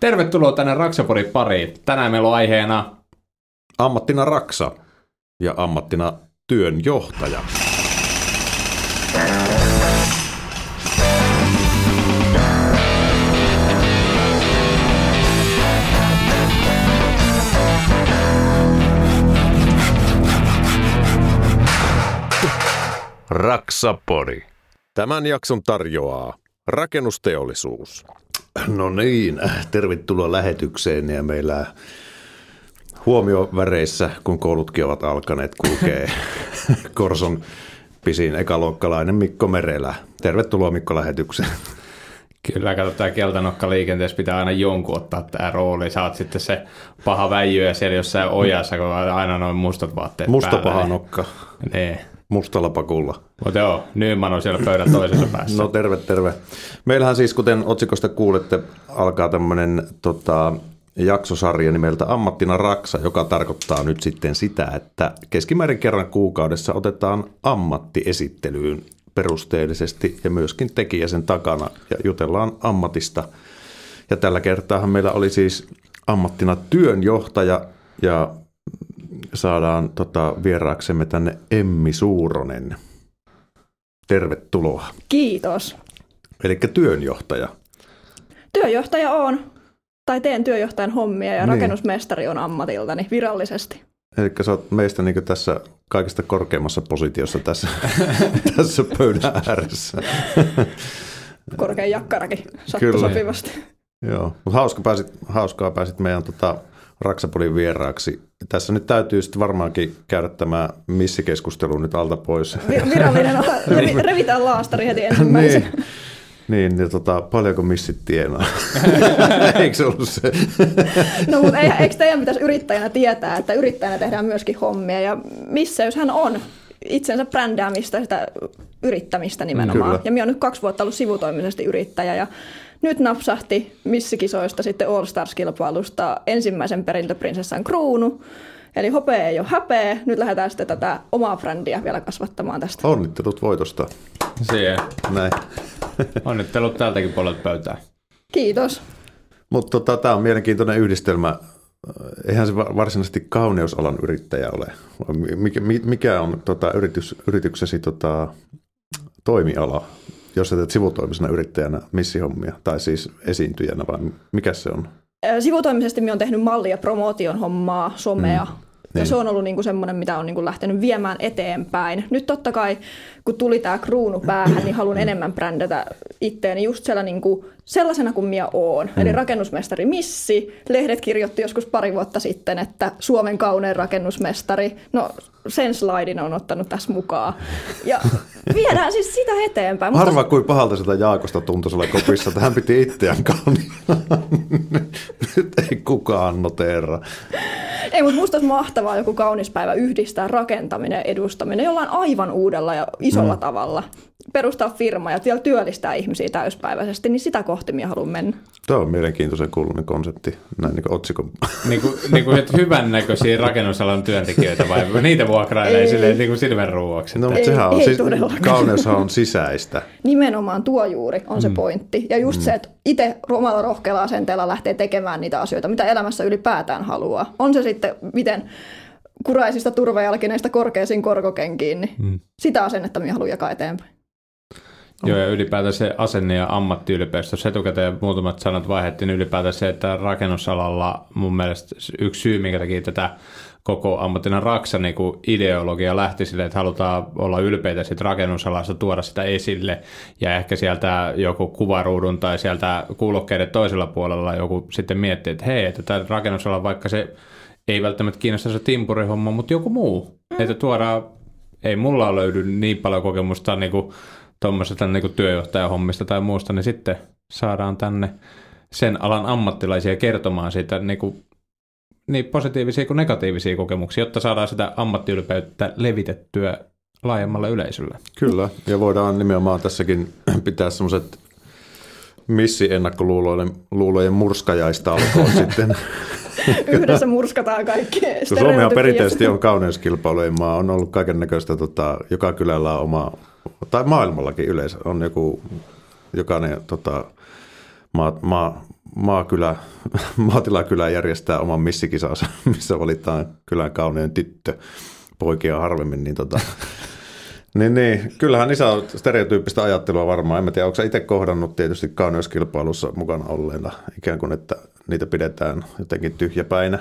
Tervetuloa tänne Raksapodin pariin. Tänään meillä on aiheena Ammattina raksa ja ammattina työnjohtaja. Raksapori. Tämän jakson tarjoaa rakennusteollisuus. No niin, tervetuloa lähetykseen ja meillä huomioväreissä, kun koulutkin ovat alkaneet, kulkee Korson pisin ekaluokkalainen Mikko Merelä. Tervetuloa Mikko lähetykseen. Kyllä, katsotaan keltanokka liikenteessä pitää aina jonkun ottaa tämä rooli. Sä oot sitten se paha väijyä siellä jossain ojassa, kun on aina noin mustat vaatteet Musta päällä, paha niin- nokka, Niin. Mustalla pakulla. Mutta joo, Nyman on siellä pöydän toisessa päässä. No terve, terve. Meillähän siis, kuten otsikosta kuulette, alkaa tämmöinen tota, jaksosarja nimeltä Ammattina Raksa, joka tarkoittaa nyt sitten sitä, että keskimäärin kerran kuukaudessa otetaan ammatti esittelyyn perusteellisesti ja myöskin tekijä sen takana ja jutellaan ammatista. Ja tällä kertaahan meillä oli siis ammattina työnjohtaja ja saadaan tota, vieraaksemme tänne Emmi Suuronen. Tervetuloa. Kiitos. Eli työnjohtaja. Työjohtaja on, tai teen työjohtajan hommia ja Niin. niin. rakennusmestari on ammatiltani virallisesti. Eli sä oot meistä niin tässä kaikista korkeimmassa positiossa tässä, tässä pöydän ääressä. Korkein jakkarakin sattui Kyllä. sopivasti. Joo, mutta hauska pääsit, hauskaa pääsit meidän tota, Raksapodin vieraaksi. Tässä nyt täytyy sitten varmaankin käydä tämä missikeskustelu nyt alta pois. Vi- Virallinen on, revi, revitään laastari heti ensimmäisenä. niin. Niin, ja tota, paljonko missit tienaa? Eikö se ollut se? No mutta ei, eikö teidän pitäisi yrittäjänä tietää, että yrittäjänä tehdään myöskin hommia ja missä jos hän on itsensä brändäämistä, sitä yrittämistä nimenomaan. Kyllä. Ja minä olen nyt kaksi vuotta ollut sivutoimisesti yrittäjä ja nyt napsahti missikisoista sitten All Stars-kilpailusta ensimmäisen perintöprinsessan kruunu. Eli hopea ei ole häpeä. Nyt lähdetään sitten tätä omaa brändiä vielä kasvattamaan tästä. Onnittelut voitosta. Siihen. Näin. Onnittelut tältäkin puolelta pöytää. Kiitos. Mutta tota, tämä on mielenkiintoinen yhdistelmä. Eihän se va- varsinaisesti kauneusalan yrittäjä ole. Mikä, mi- mikä on tota, yritys, yrityksesi tota, toimiala, jos sä teet sivutoimisena yrittäjänä missihommia, tai siis esiintyjänä, vai mikä se on? Sivutoimisesti minä olen tehnyt malli- ja promootion hommaa, somea. Mm. Ja Niin. se on ollut niinku semmoinen, mitä on niinku lähtenyt viemään eteenpäin. Nyt totta kai, kun tuli tämä kruunu päähän, niin haluan enemmän brändätä itteeni just siellä niinku sellaisena kuin minä oon. Eli rakennusmestari Missi. Lehdet kirjoitti joskus pari vuotta sitten, että Suomen kaunein rakennusmestari. No sen slaidin on ottanut tässä mukaan. Ja viedään siis sitä eteenpäin. Mutta Harva kuin pahalta sitä Jaakosta tuntui siellä kopissa, että hän piti itseään kauniina. Nyt ei kukaan noteera. Ei, mutta musta olisi mahtavaa joku kaunis päivä yhdistää rakentaminen ja edustaminen jollain aivan uudella ja isolla mm. tavalla. Perustaa firma ja vielä työllistää ihmisiä täyspäiväisesti, niin sitä kohti minä haluan mennä. Tuo on mielenkiintoisen kuulunen konsepti, näin niin kuin otsikon. Niin kuin, niin kuin että hyvännäköisiä rakennusalan työntekijöitä vai niitä vuokrailee silleen niin kuin silmänruuaksi. No, että- mutta Ei- sehän on, ei siis, kauneushan on sisäistä. Nimenomaan tuo juuri on se pointti. Ja just se, että itse omalla rohkealla asenteella lähtee tekemään niitä asioita, mitä elämässä ylipäätään haluaa. On se sitten miten kuraisista turvajalkineista korkeisiin korkokenkiin, niin mm. sitä asennetta minä haluan jakaa eteenpäin. Joo, ja ylipäätään se asenne ja ammattiylpeys. Tuossa etukäteen muutamat sanat vaihdettiin niin ylipäätään se, että rakennusalalla mun mielestä yksi syy, minkä takia tätä koko ammattina raksa niin kuin ideologia lähti sille, että halutaan olla ylpeitä siitä rakennusalasta, tuoda sitä esille ja ehkä sieltä joku kuvaruudun tai sieltä kuulokkeiden toisella puolella joku sitten miettii, että hei, että tämä rakennusala, vaikka se ei välttämättä kiinnosta se timpurihomma, mutta joku muu, mm. että tuodaan, ei mulla löydy niin paljon kokemusta niin kuin tuommoisesta niin työjohtajahommista tai muusta, niin sitten saadaan tänne sen alan ammattilaisia kertomaan siitä niin, kuin, niin positiivisia kuin negatiivisia kokemuksia, jotta saadaan sitä ammattiylpeyttä levitettyä laajemmalle yleisölle. Kyllä, ja voidaan nimenomaan tässäkin pitää semmoiset missi-ennakkoluulojen murskajaista alkoon sitten. Yhdessä murskataan kaikki Suomihan perinteisesti on kauneuskilpailujen maa, on ollut kaiken näköistä, tota, joka kylällä on oma, tai maailmallakin yleensä on joku, jokainen tota, maa, maa, maakylä, maatilakylä järjestää oman missikisansa, missä valitaan kylän kaunein tyttö, poikia harvemmin, niin tota, niin, niin, kyllähän niissä on stereotyyppistä ajattelua varmaan. En mä tiedä, onko itse kohdannut tietysti kauneuskilpailussa mukana olleena, ikään kuin, että niitä pidetään jotenkin tyhjäpäinä.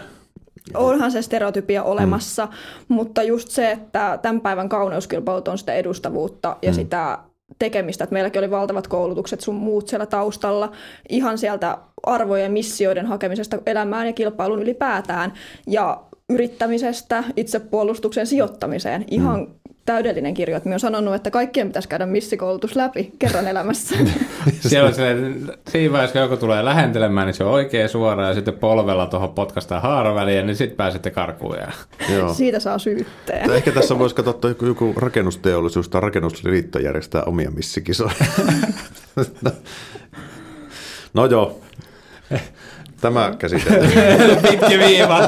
Onhan se stereotypia olemassa, mm. mutta just se, että tämän päivän kauneuskilpailut on sitä edustavuutta ja mm. sitä tekemistä. Että meilläkin oli valtavat koulutukset sun muut siellä taustalla, ihan sieltä arvojen missioiden hakemisesta elämään ja kilpailun ylipäätään ja yrittämisestä itsepuolustuksen sijoittamiseen. Ihan mm täydellinen kirjo. Että olen sanonut, että kaikkien pitäisi käydä missikoulutus läpi kerran elämässä. Siellä on se, siinä vaiheessa, kun joku tulee lähentelemään, niin se on oikein suora ja sitten polvella tuohon potkastaan haaraväliin, niin sitten pääsette karkuun. Ja... Joo. Siitä saa syytteen. Ehkä tässä voisi katsoa, että joku rakennusteollisuus tai rakennusliitto järjestää omia missikisoja. no joo. Tämä käsitelty. Pitki viiva.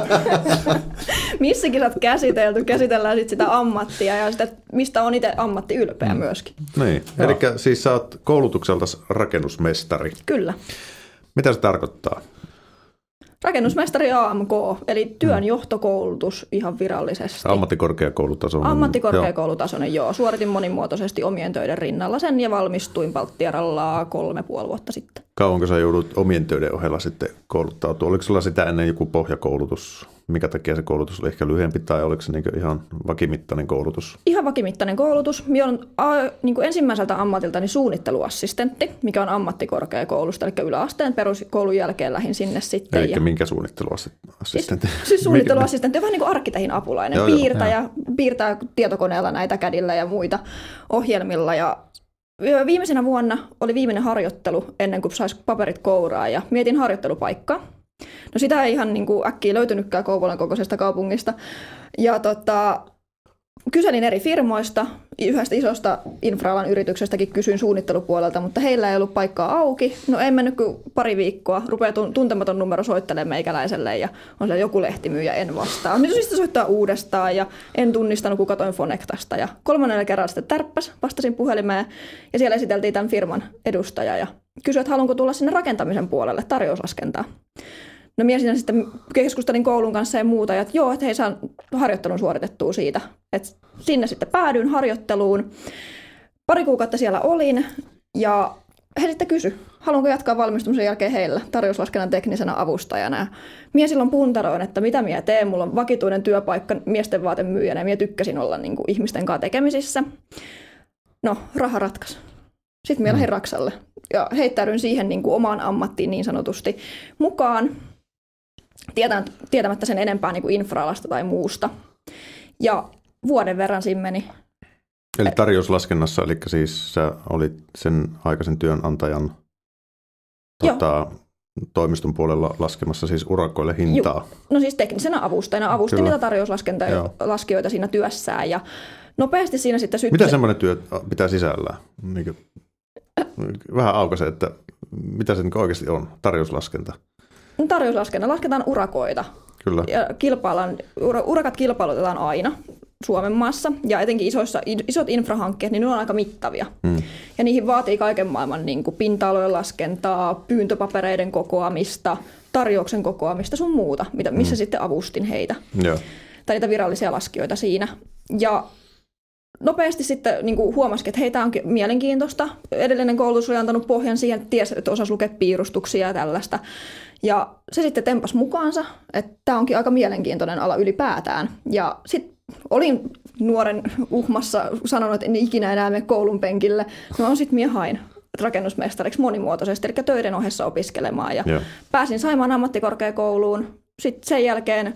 Missäkin olet käsitelty, käsitellään sit sitä ammattia ja sitä, mistä on itse ammatti ylpeä mm. myöskin. Niin, eli siis sä oot koulutukselta rakennusmestari. Kyllä. Mitä se tarkoittaa? Rakennusmestari AMK, eli työnjohtokoulutus ihan virallisesti. Ammattikorkeakoulutasoinen. Ammattikorkeakoulutasoinen, joo. joo. Suoritin monimuotoisesti omien töiden rinnalla sen ja valmistuin Palttieralla kolme puoli vuotta sitten. Kauanko sä joudut omien töiden ohella sitten kouluttautua? Oliko sulla sitä ennen joku pohjakoulutus? Mikä takia se koulutus oli ehkä lyhyempi tai oliko se niin ihan vakimittainen koulutus? Ihan vakimittainen koulutus. Minä olen a, niin kuin ensimmäiseltä ammatiltani suunnitteluassistentti, mikä on ammattikorkeakoulusta, eli yläasteen peruskoulun jälkeen lähin sinne sitten. Eli ja... minkä suunnitteluassistentti? Siis, siis suunnitteluassistentti on vähän niin kuin arkkitehin apulainen, joo, piirtäjä, joo. piirtää tietokoneella näitä kädillä ja muita ohjelmilla ja Viimeisenä vuonna oli viimeinen harjoittelu ennen kuin saisi paperit kouraa ja mietin harjoittelupaikkaa. No sitä ei ihan niin kuin äkkiä löytynytkään Kouvolan kokoisesta kaupungista. Ja tota, kyselin eri firmoista, yhdestä isosta infraalan yrityksestäkin kysyin suunnittelupuolelta, mutta heillä ei ollut paikkaa auki. No ei mennyt kuin pari viikkoa, rupeaa tuntematon numero soittelemaan meikäläiselle ja on siellä joku lehtimyyjä, en vastaa. Nyt sitten soittaa uudestaan ja en tunnistanut, kun katoin Fonectasta. Ja kolmannella kerralla sitten tärppäs, vastasin puhelimeen ja siellä esiteltiin tämän firman edustaja ja kysyi, että haluanko tulla sinne rakentamisen puolelle tarjouslaskentaa. No minä siinä sitten keskustelin koulun kanssa ja muuta, ja että joo, että he saan harjoittelun suoritettua siitä. että sinne sitten päädyin harjoitteluun. Pari kuukautta siellä olin, ja he sitten kysy, haluanko jatkaa valmistumisen jälkeen heillä tarjouslaskennan teknisenä avustajana. Ja mie silloin puntaroin, että mitä minä teen. Mulla on vakituinen työpaikka miesten vaatemyyjänä ja minä tykkäsin olla niin kuin ihmisten kanssa tekemisissä. No, raha ratkaisi. Sitten minä lähdin mm. Raksalle ja heittäydyin siihen niin kuin omaan ammattiin niin sanotusti mukaan tietämättä sen enempää niin kuin infraalasta tai muusta. Ja vuoden verran siinä meni. Eli tarjouslaskennassa, eli siis sä olit sen aikaisen työnantajan tota, toimiston puolella laskemassa siis urakoille hintaa. Juh. No siis teknisenä avustajana avustin Kyllä. niitä tarjouslaskijoita siinä työssään ja nopeasti siinä sitten syttyi... Mitä semmoinen työ pitää sisällään? Vähän aukaise, että mitä se niin oikeasti on, tarjouslaskenta? Tarjouslaskennan lasketaan urakoita. Kyllä. Ja kilpaillaan, urakat kilpailutetaan aina Suomen maassa, ja etenkin isoissa, isot infrahankkeet, niin ne on aika mittavia. Mm. Ja niihin vaatii kaiken maailman niin kuin pinta-alojen laskentaa, pyyntöpapereiden kokoamista, tarjouksen kokoamista sun muuta, mitä, missä mm. sitten avustin heitä. Joo. Tai niitä virallisia laskijoita siinä. Ja nopeasti sitten niin kuin huomasikin, että hei, tämä onkin mielenkiintoista. Edellinen koulutus oli antanut pohjan siihen, että ties, että osasi lukea piirustuksia ja tällaista. Ja se sitten tempas mukaansa, että tämä onkin aika mielenkiintoinen ala ylipäätään. Ja sitten olin nuoren uhmassa sanonut, että en ikinä enää mene koulun penkille. No on sitten hain rakennusmestariksi monimuotoisesti, eli töiden ohessa opiskelemaan. Ja yeah. pääsin Saimaan ammattikorkeakouluun. Sitten sen jälkeen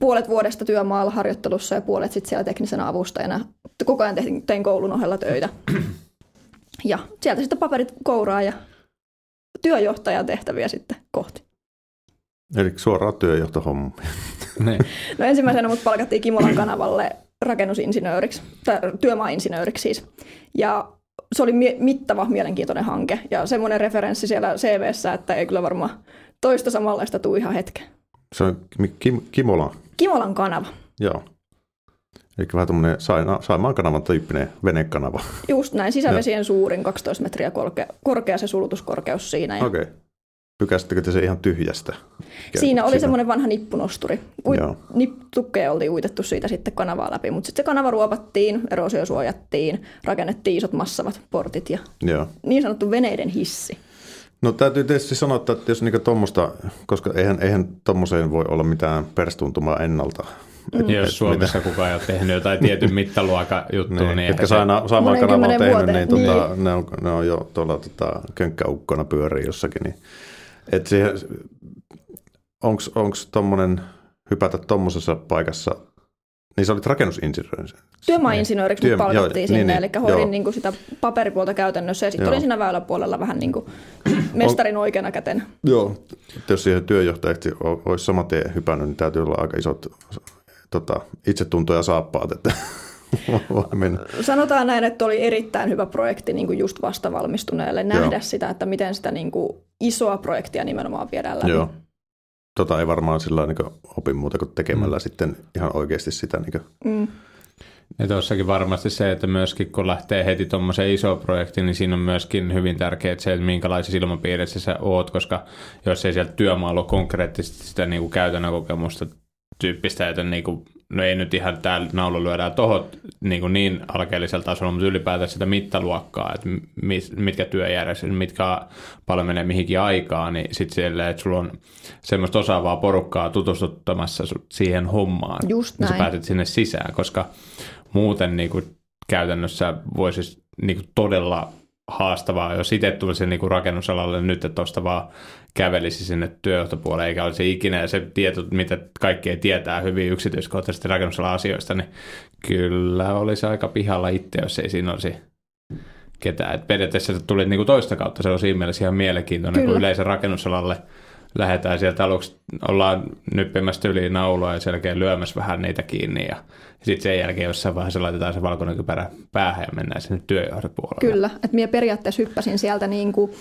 puolet vuodesta työmaalla harjoittelussa ja puolet sitten siellä teknisenä avustajana. Koko ajan tein, tein koulun ohella töitä. Ja sieltä sitten paperit kouraa ja työjohtajan tehtäviä sitten kohti. Eli suoraan työjohtohommia. Niin. no ensimmäisenä mut palkattiin Kimolan kanavalle rakennusinsinööriksi, tai työmaainsinööriksi siis. Ja se oli mie- mittava, mielenkiintoinen hanke. Ja semmoinen referenssi siellä CVssä, että ei kyllä varmaan toista samanlaista tuu ihan hetken. Se on Kim- Kimolan? Kimolan kanava. Joo. Eli vähän tämmöinen Saimaan kanavan tyyppinen venekanava. Just näin, sisävesien suurin 12 metriä korkea, korkea se sulutuskorkeus siinä. Okei. Okay. Pykäsittekö te se ihan tyhjästä? Siinä oli semmoinen vanha nippunosturi. Uit, Joo. nip, tukkeja oltiin uitettu siitä sitten kanavaa läpi, mutta sitten se kanava ruopattiin, eroosio suojattiin, rakennettiin isot massavat portit ja Joo. niin sanottu veneiden hissi. No täytyy tietysti sanoa, että jos niinku tuommoista, koska eihän, eihän tuommoiseen voi olla mitään perstuntumaa ennalta. Mm. Jos Suomessa kukaan ei ole tehnyt jotain tietyn mittaluokan juttua, niin, Niin, niin ketkä se, samaa samaa Monen kanavaa on tehnyt, niin, tota, ne, on, ne on jo tuolla tota, könkkäukkona pyörii jossakin. Niin, et siihen, onks, onks tommonen hypätä tommosessa paikassa, niin sä olit rakennusinsinööri. Työmaainsinööriksi Työ- mut palkattiin joo, sinne, niin, eli niin, hoidin joo. niin kuin sitä paperipuolta käytännössä ja sitten olin siinä väyläpuolella vähän niin kuin mestarin oikeana käten. Joo. Jos siihen työjohtajaksi olisi saman tien hypännyt, niin täytyy olla aika isot tota, itsetunto ja saappaat, että mennä. Sanotaan näin, että oli erittäin hyvä projekti niin kuin just vasta valmistuneelle nähdä Joo. sitä, että miten sitä niin kuin isoa projektia nimenomaan viedään läpi. Joo. Tota ei varmaan sillä niin opi muuta kuin tekemällä mm. sitten ihan oikeasti sitä. Niin Mm. Ja tuossakin varmasti se, että myöskin kun lähtee heti tuommoiseen isoon projektiin, niin siinä on myöskin hyvin tärkeää se, että minkälaisessa ilmapiirissä sä oot, koska jos ei sieltä työmaalla ole konkreettisesti sitä niin kuin käytännön kokemusta tyyppistä, että niin kuin, no ei nyt ihan täällä naulu lyödään tohon niin, niin alkeellisella tasolla, mutta ylipäätään sitä mittaluokkaa, että mit, mitkä työjärjestelmät, mitkä paljon menee mihinkin aikaan, niin sitten siellä, että sulla on semmoista osaavaa porukkaa tutustuttamassa siihen hommaan. Just niin sä näin. pääset sinne sisään, koska muuten niin kuin käytännössä voisi niin kuin todella haastavaa, jos itse tulisi niin rakennusalalle nyt, että tuosta vaan kävelisi sinne työjohtopuolelle, eikä olisi ikinä ja se tieto, mitä kaikki tietää hyvin yksityiskohtaisesti rakennusalan asioista, niin kyllä olisi aika pihalla itse, jos ei siinä olisi ketään. Et periaatteessa tuli niin kuin toista kautta, se on siinä mielessä ihan mielenkiintoinen, Kyllä. kun yleisen rakennusalalle lähdetään sieltä aluksi, ollaan nyppimässä yli naulua ja sen jälkeen lyömässä vähän niitä kiinni ja sitten sen jälkeen jossain vaiheessa laitetaan se valkoinen kypärä päähän ja mennään sinne työjohdon puolelle. Kyllä, että minä periaatteessa hyppäsin sieltä niin kuin,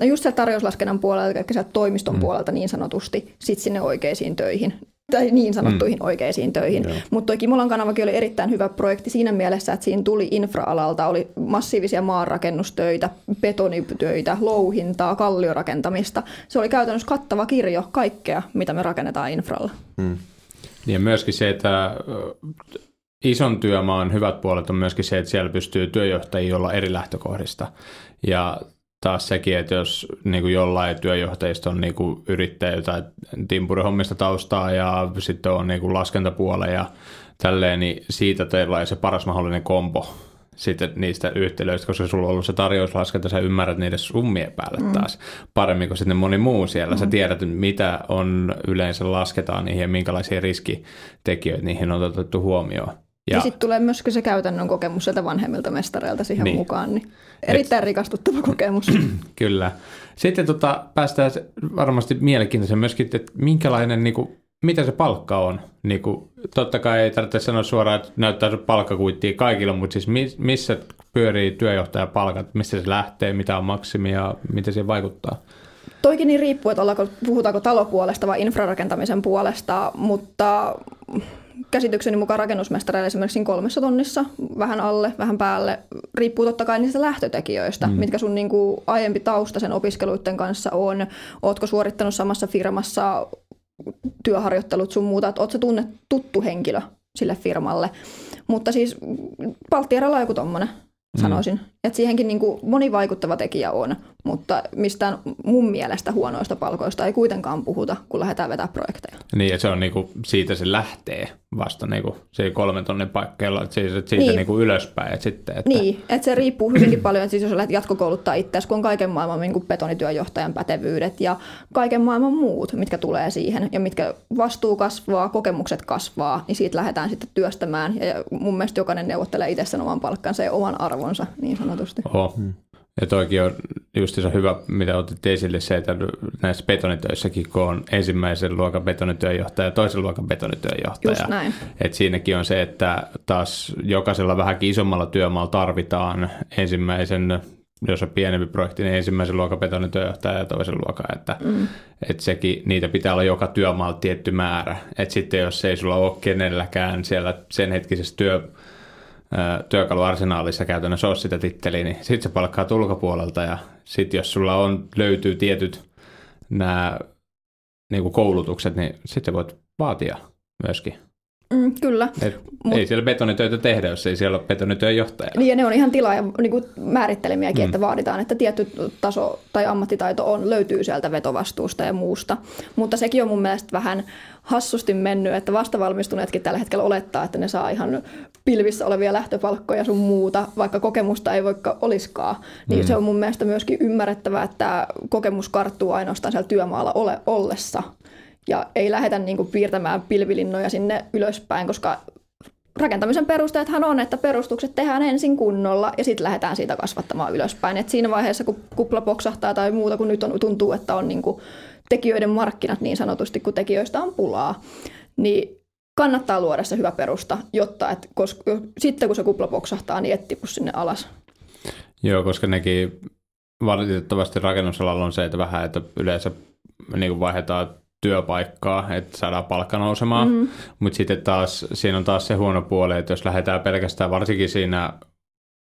no just sieltä tarjouslaskennan puolelta, eli sieltä toimiston mm. puolelta niin sanotusti, sit sinne oikeisiin töihin tai niin sanottuihin mm. oikeisiin töihin. Mutta toi Kimolan kanavakin oli erittäin hyvä projekti siinä mielessä, että siinä tuli infra-alalta, oli massiivisia maanrakennustöitä, betonitöitä, louhintaa, kalliorakentamista. Se oli käytännössä kattava kirjo kaikkea, mitä me rakennetaan infralla. Ja myöskin se, että ison työmaan hyvät puolet on myöskin se, että siellä pystyy työjohtajia olla eri lähtökohdista. Ja taas sekin, että jos niin kuin jollain työjohtajista on niin kuin yrittäjä jotain timpurihommista taustaa ja sitten on niin kuin laskentapuolella ja tälleen, niin siitä teillä on se paras mahdollinen kombo sitten niistä yhtälöistä, koska sulla on ollut se tarjouslaskenta, sä ymmärrät niiden summien päälle mm. taas paremmin kuin sitten moni muu siellä. Mm. Sä tiedät, mitä on yleensä lasketaan niihin ja minkälaisia riskitekijöitä niihin on otettu huomioon. Ja, ja sitten tulee myöskin se käytännön kokemus sieltä vanhemmilta mestareilta siihen Niin. mukaan. Niin erittäin Et... rikastuttava kokemus. Kyllä. Sitten tota, päästään varmasti mielenkiintoisen myöskin, että minkälainen, niin kuin, mitä se palkka on. Niin kuin, totta kai ei tarvitse sanoa suoraan, että näyttää se palkkakuittia kaikilla, mutta siis mi- missä pyörii työjohtajapalkat, mistä se lähtee, mitä on maksimi ja miten se vaikuttaa. Toikin niin riippuu, että ollaanko, puhutaanko talopuolesta vai infrarakentamisen puolesta, mutta käsitykseni mukaan rakennusmestareille esimerkiksi kolmessa tonnissa, vähän alle, vähän päälle, riippuu totta kai niistä lähtötekijöistä, mm. mitkä sun niin kuin aiempi tausta sen opiskeluiden kanssa on, ootko suorittanut samassa firmassa työharjoittelut sun muuta, että oot sä tunne, tuttu henkilö sille firmalle. Mutta siis Baltiaralla on joku tommonen, sanoisin. Mm. Että siihenkin niin kuin moni vaikuttava tekijä on, mutta mistään mun mielestä huonoista palkoista ei kuitenkaan puhuta, kun lähdetään vetää projekteja. Niin, ja se on niinku, siitä se lähtee vasta niinku, se kolmen tonnin paikkeilla, että siitä, siitä Niin. niinku ylöspäin. Et sitten, että, Niin, että se riippuu hyvinkin paljon, että siis jos lähdet jatkokouluttaa itseäsi, kun on kaiken maailman niin kuin betonityöjohtajan pätevyydet ja kaiken maailman muut, mitkä tulee siihen ja mitkä vastuu kasvaa, kokemukset kasvaa, niin siitä lähdetään sitten työstämään. Ja mun mielestä jokainen neuvottelee itse sen oman palkkansa ja oman arvonsa niin sanotusti. Oho. Ja toikin on justiinsa hyvä, mitä otit esille, se, että näissä betonitöissäkin, kun on ensimmäisen luokan betonityöjohtaja ja toisen luokan betonityöjohtaja. Just näin. Et siinäkin on se, että taas jokaisella vähänkin isommalla työmaalla tarvitaan ensimmäisen, jos on pienempi projekti, niin ensimmäisen luokan betonityöjohtaja ja toisen luokan. Että mm. et sekin, niitä pitää olla joka työmaalla tietty määrä. Et sitten jos ei sulla ole kenelläkään siellä sen hetkisessä työ, työkaluarsenaalissa käytännössä ole sitä titteliä, niin sitten se palkkaa ulkopuolelta ja sitten jos sulla on, löytyy tietyt nämä niin koulutukset, niin sitten voit vaatia myöskin. Mm, kyllä. Et Mut, ei siellä betonitöitä tehdä, jos ei siellä ole betonityön johtaja. Niin ja ne on ihan tila- ja niin kuin määrittelemiäkin, mm. että vaaditaan, että tietty taso tai ammattitaito on, löytyy sieltä vetovastuusta ja muusta. Mutta sekin on mun mielestä vähän hassusti mennyt, että vastavalmistuneetkin tällä hetkellä olettaa, että ne saa ihan pilvissä olevia lähtöpalkkoja sun muuta, vaikka kokemusta ei vaikka oliskaan. Niin mm. se on mun mielestä myöskin ymmärrettävää, että kokemus karttuu ainoastaan siellä työmaalla ole, ollessa ja ei lähdetä niin kuin piirtämään pilvilinnoja sinne ylöspäin, koska rakentamisen perusteethan on, että perustukset tehdään ensin kunnolla ja sitten lähdetään siitä kasvattamaan ylöspäin. Et siinä vaiheessa, kun kupla poksahtaa tai muuta, kun nyt on, tuntuu, että on niin kuin tekijöiden markkinat niin sanotusti, kun tekijöistä on pulaa, niin kannattaa luoda se hyvä perusta, jotta et, koska, sitten kun se kupla poksahtaa, niin et tipu sinne alas. Joo, koska nekin valitettavasti rakennusalalla on se, että vähän, että yleensä niin vaihdetaan työpaikkaa, että saadaan palkka nousemaan. Mm. Mutta sitten taas siinä on taas se huono puoli, että jos lähdetään pelkästään varsinkin siinä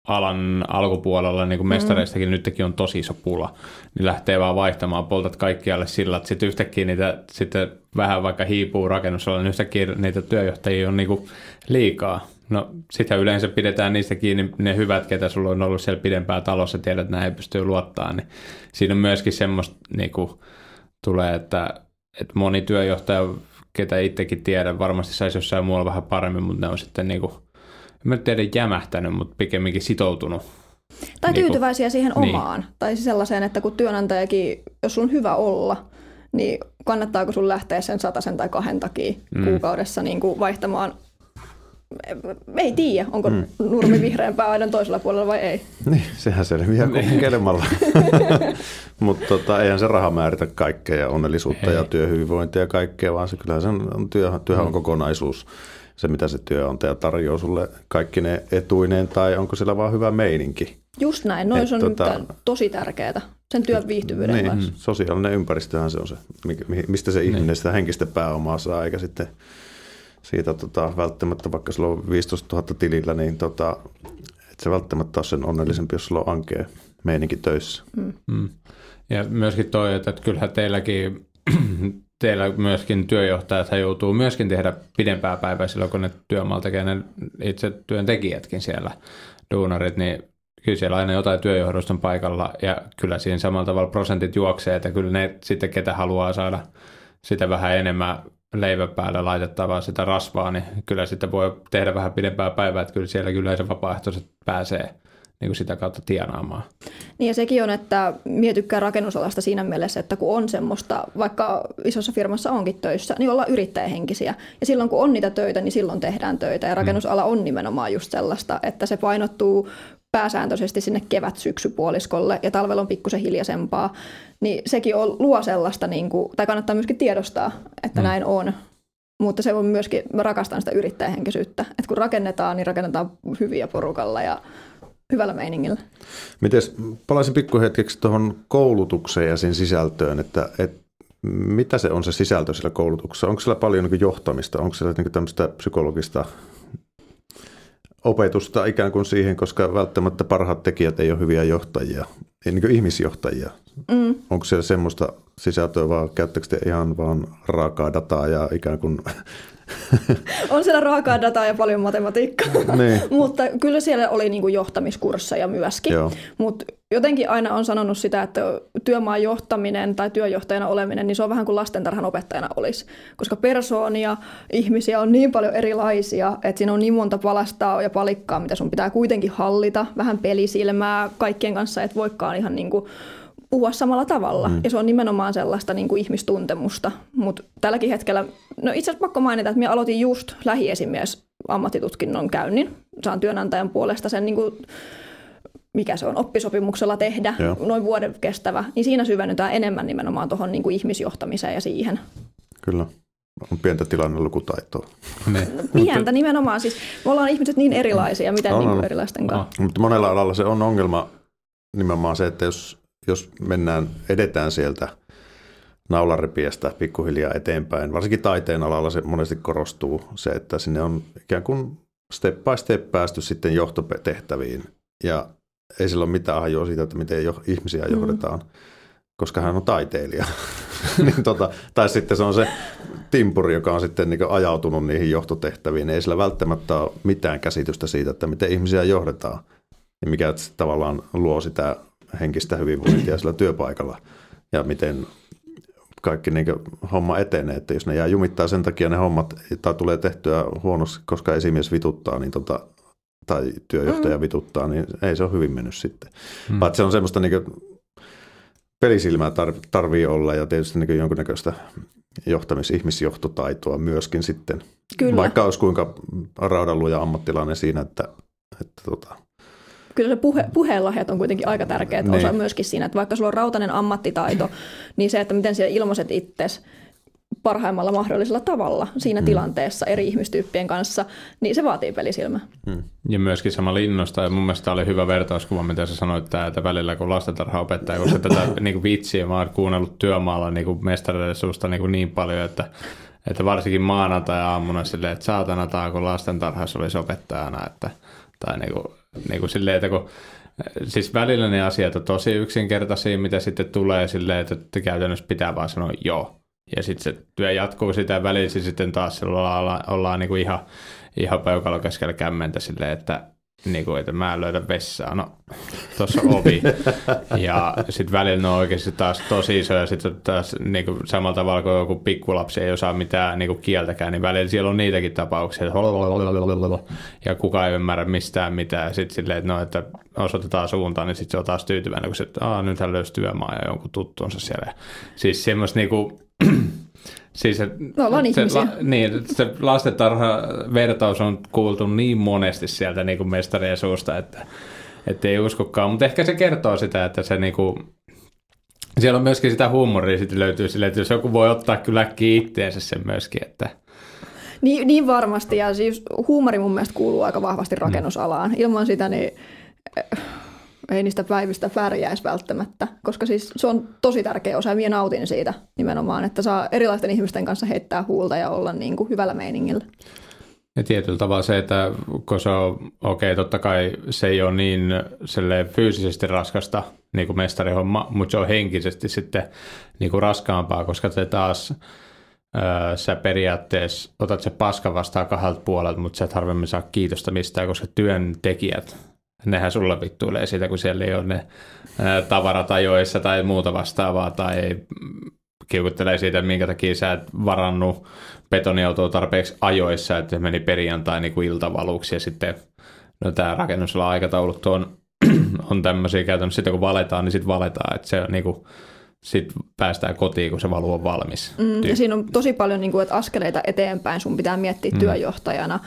alan alkupuolella, niin kuin mm. mestareistakin mm. nytkin on tosi iso pula, niin lähtee vaan vaihtamaan, poltat kaikkialle sillä, että sitten yhtäkkiä niitä sitten vähän vaikka hiipuu rakennusalla, niin yhtäkkiä niitä työjohtajia on niin kuin liikaa. No sitä yleensä pidetään niistä kiinni ne hyvät, ketä sulla on ollut siellä pidempään talossa, tiedät, että näin pystyy luottaa, niin siinä on myöskin semmoista niin kuin, tulee, että että moni työjohtaja, ketä itsekin tiedän, varmasti saisi jossain muualla vähän paremmin, mutta ne on sitten niin kuin, en mä tiedä jämähtänyt, mutta pikemminkin sitoutunut. Tai niin tyytyväisiä kuin, siihen niin. omaan. Tai sellaiseen, että kun työnantajakin, jos on hyvä olla, niin kannattaako sun lähteä sen sen tai kahden takia mm. kuukaudessa niin kuin vaihtamaan ei tiedä, onko mm. nurmi vihreämpää aidan toisella puolella vai ei. Niin, sehän selviää kokeilemalla. Mutta tota, eihän se raha määritä kaikkea ja onnellisuutta Hei. ja työhyvinvointia ja kaikkea, vaan se kyllähän se on, työ, työhän on mm. kokonaisuus. Se, mitä se työnantaja tarjoaa sulle kaikki ne etuineen tai onko siellä vaan hyvä meininki. Just näin, noin se on tota, tosi tärkeää, sen työn viihtyvyyden niin, kanssa. Sosiaalinen ympäristöhän se on se, mistä se ihminen niin. sitä henkistä pääomaa saa, eikä sitten siitä tota, välttämättä, vaikka sulla on 15 000 tilillä, niin tota, et se välttämättä ole sen onnellisempi, jos sulla on ankea meininki töissä. Mm. Mm. Ja myöskin toi, että kyllähän teilläkin teillä myöskin työjohtajat joutuu myöskin tehdä pidempää päivää silloin, kun ne työmaalla tekee ne itse työntekijätkin siellä, duunarit, niin kyllä siellä aina jotain työjohdosta paikalla ja kyllä siinä samalla tavalla prosentit juoksee, että kyllä ne sitten, ketä haluaa saada sitä vähän enemmän leivän päälle laitettavaa sitä rasvaa, niin kyllä sitten voi tehdä vähän pidempää päivää, että kyllä siellä kyllä se vapaaehtoiset pääsee niin kuin sitä kautta tienaamaan. Niin ja sekin on, että mietykää rakennusalasta siinä mielessä, että kun on semmoista, vaikka isossa firmassa onkin töissä, niin ollaan yrittäjähenkisiä. Ja silloin kun on niitä töitä, niin silloin tehdään töitä. Ja rakennusala on nimenomaan just sellaista, että se painottuu pääsääntöisesti sinne kevät-syksypuoliskolle ja talvella on pikkusen hiljaisempaa, niin sekin on, luo sellaista, niin kuin, tai kannattaa myöskin tiedostaa, että mm. näin on. Mutta se on myöskin, mä rakastan sitä yrittäjähenkisyyttä, että kun rakennetaan, niin rakennetaan hyviä porukalla ja hyvällä meiningillä. Miten palaisin pikkuhetkeksi tuohon koulutukseen ja sen sisältöön, että, että mitä se on se sisältö sillä koulutuksessa? Onko siellä paljon niin johtamista? Onko siellä niin tämmöistä psykologista opetusta ikään kuin siihen, koska välttämättä parhaat tekijät ei ole hyviä johtajia, ei niin ihmisjohtajia. Mm. Onko siellä semmoista sisältöä, vaan käyttäkö te ihan vaan raakaa dataa ja ikään kuin on siellä raakaa dataa ja paljon matematiikkaa, niin. mutta kyllä siellä oli niin kuin johtamiskursseja myöskin. Mutta jotenkin aina on sanonut sitä, että työmaan johtaminen tai työjohtajana oleminen, niin se on vähän kuin lastentarhan opettajana olisi. Koska persoonia, ihmisiä on niin paljon erilaisia, että siinä on niin monta palastaa ja palikkaa, mitä sun pitää kuitenkin hallita, vähän pelisilmää kaikkien kanssa, et voikaan ihan niin kuin puhua samalla tavalla. Mm. Ja se on nimenomaan sellaista niin kuin ihmistuntemusta. Mutta tälläkin hetkellä, no itse asiassa pakko mainita, että minä aloitin just lähiesimies ammattitutkinnon käynnin. Saan työnantajan puolesta sen, niin kuin, mikä se on, oppisopimuksella tehdä, Joo. noin vuoden kestävä. Niin siinä syvennytään enemmän nimenomaan tuohon niin kuin ihmisjohtamiseen ja siihen. Kyllä. On pientä tilannelukutaitoa. No, pientä nimenomaan. Siis me ollaan ihmiset niin erilaisia, miten on, niin kuin erilaisten kanssa. Mutta monella alalla se on ongelma nimenomaan se, että jos jos mennään, edetään sieltä naularipiestä pikkuhiljaa eteenpäin, varsinkin taiteen alalla se monesti korostuu se, että sinne on ikään kuin step by step päästy sitten johtotehtäviin ja ei sillä ole mitään hajoa siitä, että miten jo, ihmisiä mm. johdetaan, koska hän on taiteilija. niin tota, tai sitten se on se timpuri, joka on sitten niin ajautunut niihin johtotehtäviin. Ei sillä välttämättä ole mitään käsitystä siitä, että miten ihmisiä johdetaan. Ja mikä tavallaan luo sitä henkistä hyvinvointia sillä työpaikalla. Ja miten kaikki niin homma etenee, että jos ne jää jumittaa sen takia ne hommat, tai tulee tehtyä huonosti, koska esimies vituttaa, niin tota, tai työjohtaja mm. vituttaa, niin ei se ole hyvin mennyt sitten. Mm. Vaan se on semmoista niin pelisilmää tar- tarvii olla ja tietysti niin jonkunnäköistä johtamis- ihmisjohtotaitoa myöskin sitten. Kyllä. Vaikka olisi kuinka raudanluja ammattilainen siinä, että, että tota, kyllä se puhe, puheenlahjat on kuitenkin aika tärkeä niin. osa myöskin siinä, että vaikka sulla on rautainen ammattitaito, niin se, että miten siellä ilmaiset itsesi parhaimmalla mahdollisella tavalla siinä mm. tilanteessa eri ihmistyyppien kanssa, niin se vaatii pelisilmä. Mm. Ja myöskin sama linnosta, ja mun mielestä oli hyvä vertauskuva, mitä sä sanoit, että välillä kun lastentarhaopettaja, kun se tätä niin kuin vitsiä, mä oon kuunnellut työmaalla niin kuin mestareiden suusta niin, kuin niin paljon, että että varsinkin maanantai-aamuna silleen, että saatana taa, kun lastentarhassa olisi opettajana, että, tai niin kuin, niin kuin silleen, että kun Siis välillä ne asiat on tosi yksinkertaisia, mitä sitten tulee silleen, että käytännössä pitää vaan sanoa joo. Ja sitten se työ jatkuu sitä ja välillä sitten taas ollaan, ollaan niin kuin ihan, ihan peukalo keskellä kämmentä silleen, että niin kuin, että mä löydän vessaa, no tuossa ovi. ja sitten välillä ne on oikeasti taas tosi iso ja sitten taas niin kuin samalla tavalla kuin joku pikkulapsi ei osaa mitään niin kuin kieltäkään, niin välillä siellä on niitäkin tapauksia, että ja kukaan ei ymmärrä mistään mitään. Ja sitten silleen, että, no, että osoitetaan suuntaan, niin sitten se on taas tyytyväinen, kun se, että nyt hän löysi työmaa ja jonkun tuttuunsa siellä. Siis semmoista niin kuin, Siis, et, Me ollaan se, ihmisiä. La, niin, se lastentarha-vertaus on kuultu niin monesti sieltä niin kuin mestarien suusta, että, että ei uskokaan. Mutta ehkä se kertoo sitä, että se niin kuin, siellä on myöskin sitä huumoria sitten löytyy sille, että jos joku voi ottaa kyllä itteensä sen myöskin, että niin, niin varmasti, ja siis huumori mun mielestä kuuluu aika vahvasti rakennusalaan. Ilman sitä niin ei niistä päivistä pärjäisi välttämättä, koska siis se on tosi tärkeä osa ja minä nautin siitä nimenomaan, että saa erilaisten ihmisten kanssa heittää huulta ja olla niin kuin hyvällä meiningillä. Ja tietyllä tavalla se, että kun se on, okei, totta kai se ei ole niin fyysisesti raskasta niin kuin mestarihomma, mutta se on henkisesti sitten niin kuin raskaampaa, koska te taas sä periaatteessa otat se paska vastaan kahdelta puolelta, mutta sä et harvemmin saa kiitosta mistään, koska työntekijät nehän sulla vittuilee siitä, kun siellä ei ole ne tavarat ajoissa tai muuta vastaavaa, tai kiukuttelee siitä, minkä takia sä et varannut betoniautoa tarpeeksi ajoissa, että meni perjantai niin kuin iltavaluksi, ja sitten no, tämä rakennusala aikataulut on, on tämmöisiä käytännössä, sitten kun valetaan, niin sitten valetaan, että se on niin kuin, sitten päästään kotiin, kun se valuu on valmis. Mm, ja siinä on tosi paljon niin kuin, että askeleita eteenpäin sun pitää miettiä mm. työjohtajana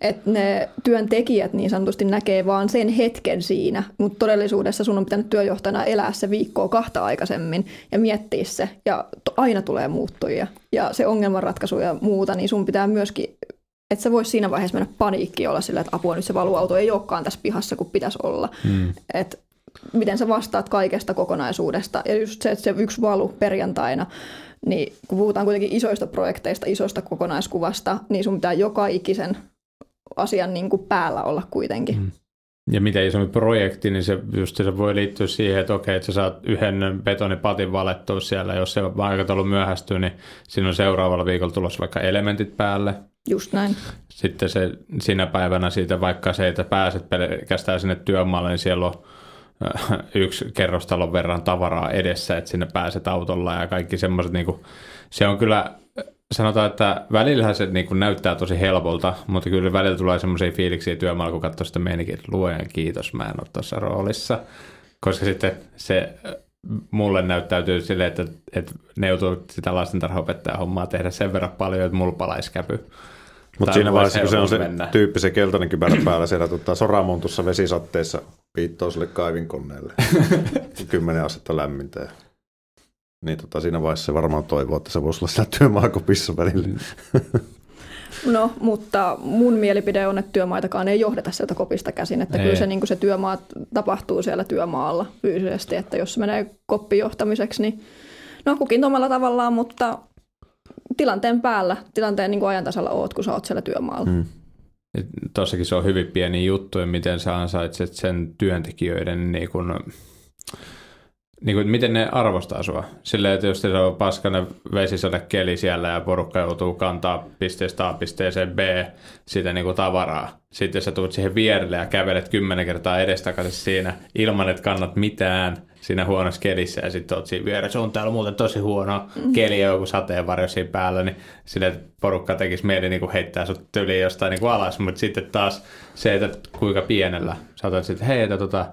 että ne työntekijät niin sanotusti näkee vaan sen hetken siinä, mutta todellisuudessa sun on pitänyt työjohtajana elää se viikkoa kahta aikaisemmin ja miettiä se, ja aina tulee muuttuja ja se ongelmanratkaisu ja muuta, niin sun pitää myöskin että sä vois siinä vaiheessa mennä paniikkiin olla sillä, että apua nyt se valuauto ei olekaan tässä pihassa, kun pitäisi olla. Mm. Et miten sä vastaat kaikesta kokonaisuudesta. Ja just se, että se yksi valu perjantaina, niin kun puhutaan kuitenkin isoista projekteista, isosta kokonaiskuvasta, niin sun pitää joka ikisen asian niin kuin päällä olla kuitenkin. Mm. Ja mitä isompi projekti, niin se just se voi liittyä siihen, että okei, että sä saat yhden betonipatin valettua siellä, jos se aikataulu myöhästyy, niin siinä on seuraavalla viikolla tulossa vaikka elementit päälle. Just näin. Sitten se sinä päivänä siitä, vaikka se, että pääset pelkästään sinne työmaalle, niin siellä on äh, yksi kerrostalon verran tavaraa edessä, että sinne pääset autolla ja kaikki semmoiset, niin kuin, se on kyllä sanotaan, että välillähän se niin kuin näyttää tosi helpolta, mutta kyllä välillä tulee semmoisia fiiliksiä työmaalla, kun katsoo sitä meininkin, että luen kiitos, mä en ole tuossa roolissa. Koska sitten se mulle näyttäytyy silleen, että, että ne joutuu sitä lastentarhaopettajan hommaa tehdä sen verran paljon, että mulla palaisi käpy. Mutta siinä vaiheessa, kun se on se tyyppi se keltainen kypärä päällä siellä tota, soramontussa vesisatteessa piittoo sille kaivinkoneelle. Kymmenen astetta lämmintä. Niin tota, siinä vaiheessa se varmaan toivoo, että se voisi olla siellä työmaakopissa välillä. No, mutta mun mielipide on, että työmaitakaan ei johdeta sieltä kopista käsin, että ei. kyllä se, niin se työmaa tapahtuu siellä työmaalla fyysisesti, että jos se menee koppijohtamiseksi, niin no kukin omalla tavallaan, mutta tilanteen päällä, tilanteen niin ajan tasalla oot, kun sä oot siellä työmaalla. Hmm. Tossakin se on hyvin pieni juttu, miten sä ansaitset sen työntekijöiden niin kun niin kuin, miten ne arvostaa sua. Silleen, että jos se on paskainen vesisade keli siellä ja porukka joutuu kantaa pisteestä A pisteeseen B sitä niin kuin tavaraa. Sitten sä tulet siihen vierelle ja kävelet kymmenen kertaa edestakaisin siinä ilman, että kannat mitään siinä huonossa kelissä ja sitten oot siinä vieressä. On täällä muuten tosi huono keli ja joku sateenvarjo siinä päällä, niin sille porukka tekisi mieli niin kuin heittää sut tyliin jostain niin kuin alas, mutta sitten taas se, että kuinka pienellä sä otat sitten, hei, että tota,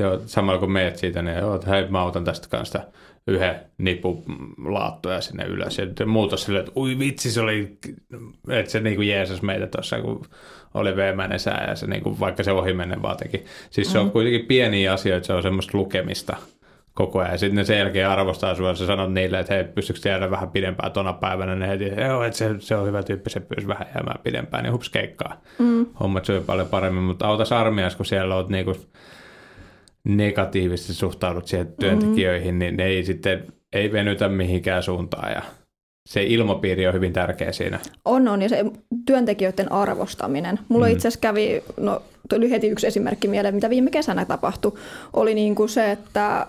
Joo, samalla kun meet siitä, niin joo, hei, mä otan tästä kanssa yhden nipun laattoja sinne ylös. Ja muut on silleen, että ui vitsi, se oli, että se niin kuin jeesas meitä tuossa, kun oli veemäinen sää ja se niin kuin, vaikka se ohi menne vaan teki. Siis se on kuitenkin pieniä asioita, se on semmoista lukemista koko ajan. Sitten ne sen jälkeen arvostaa sinua, sä sanot niille, että hei, pystyykö jäädä vähän pidempään tuona päivänä, ne heti, joo, että se, se, on hyvä tyyppi, se pystyy vähän jäämään pidempään, niin hups keikkaa. Mm. Hommat syö paljon paremmin, mutta autas armias, kun siellä olet niinku negatiivisesti suhtaudut siihen työntekijöihin, mm. niin ne ei sitten ei venytä mihinkään suuntaan ja se ilmapiiri on hyvin tärkeä siinä. On, on, ja se työntekijöiden arvostaminen. Mulla mm. itse asiassa kävi, no tuli heti yksi esimerkki mieleen, mitä viime kesänä tapahtui, oli niin kuin se, että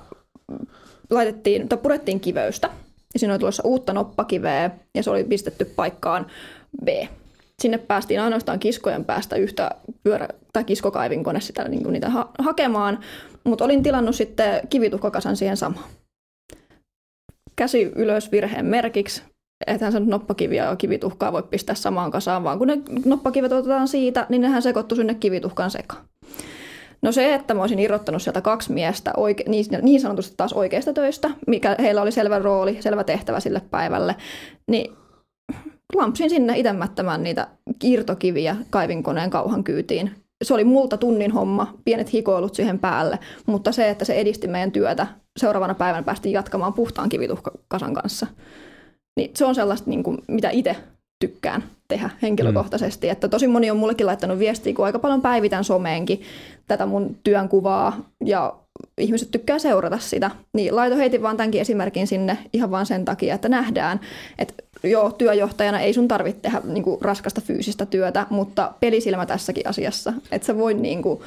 laitettiin, tai purettiin kiveystä, ja siinä oli tulossa uutta noppakiveä, ja se oli pistetty paikkaan B. Sinne päästiin ainoastaan kiskojen päästä yhtä pyörä- tai kiskokaivinkone sitä niin kuin niitä ha- hakemaan, mutta olin tilannut sitten kivituhkakasan siihen samaan. Käsi ylös virheen merkiksi, ethän se noppakiviä ja kivituhkaa voi pistää samaan kasaan, vaan kun ne noppakivet otetaan siitä, niin nehän sekoittuu sinne kivituhkan sekaan. No se, että mä olisin irrottanut sieltä kaksi miestä oike- niin sanotusti taas oikeista töistä, mikä heillä oli selvä rooli, selvä tehtävä sille päivälle, niin lampsin sinne itämättämään niitä irtokiviä kaivinkoneen kauhan kyytiin. Se oli multa tunnin homma, pienet hikoilut siihen päälle, mutta se, että se edisti meidän työtä, seuraavana päivänä päästiin jatkamaan puhtaan kivituhkasan kanssa. Niin se on sellaista, niin kuin, mitä itse tykkään tehdä henkilökohtaisesti. Mm. Että tosi moni on mullekin laittanut viestiä, kun aika paljon päivitän someenkin tätä mun työnkuvaa ja ihmiset tykkää seurata sitä. Niin laito heitin vaan tämänkin esimerkin sinne ihan vaan sen takia, että nähdään, että joo, työjohtajana ei sun tarvitse tehdä niin kuin, raskasta fyysistä työtä, mutta pelisilmä tässäkin asiassa. Että sä voi niin kuin,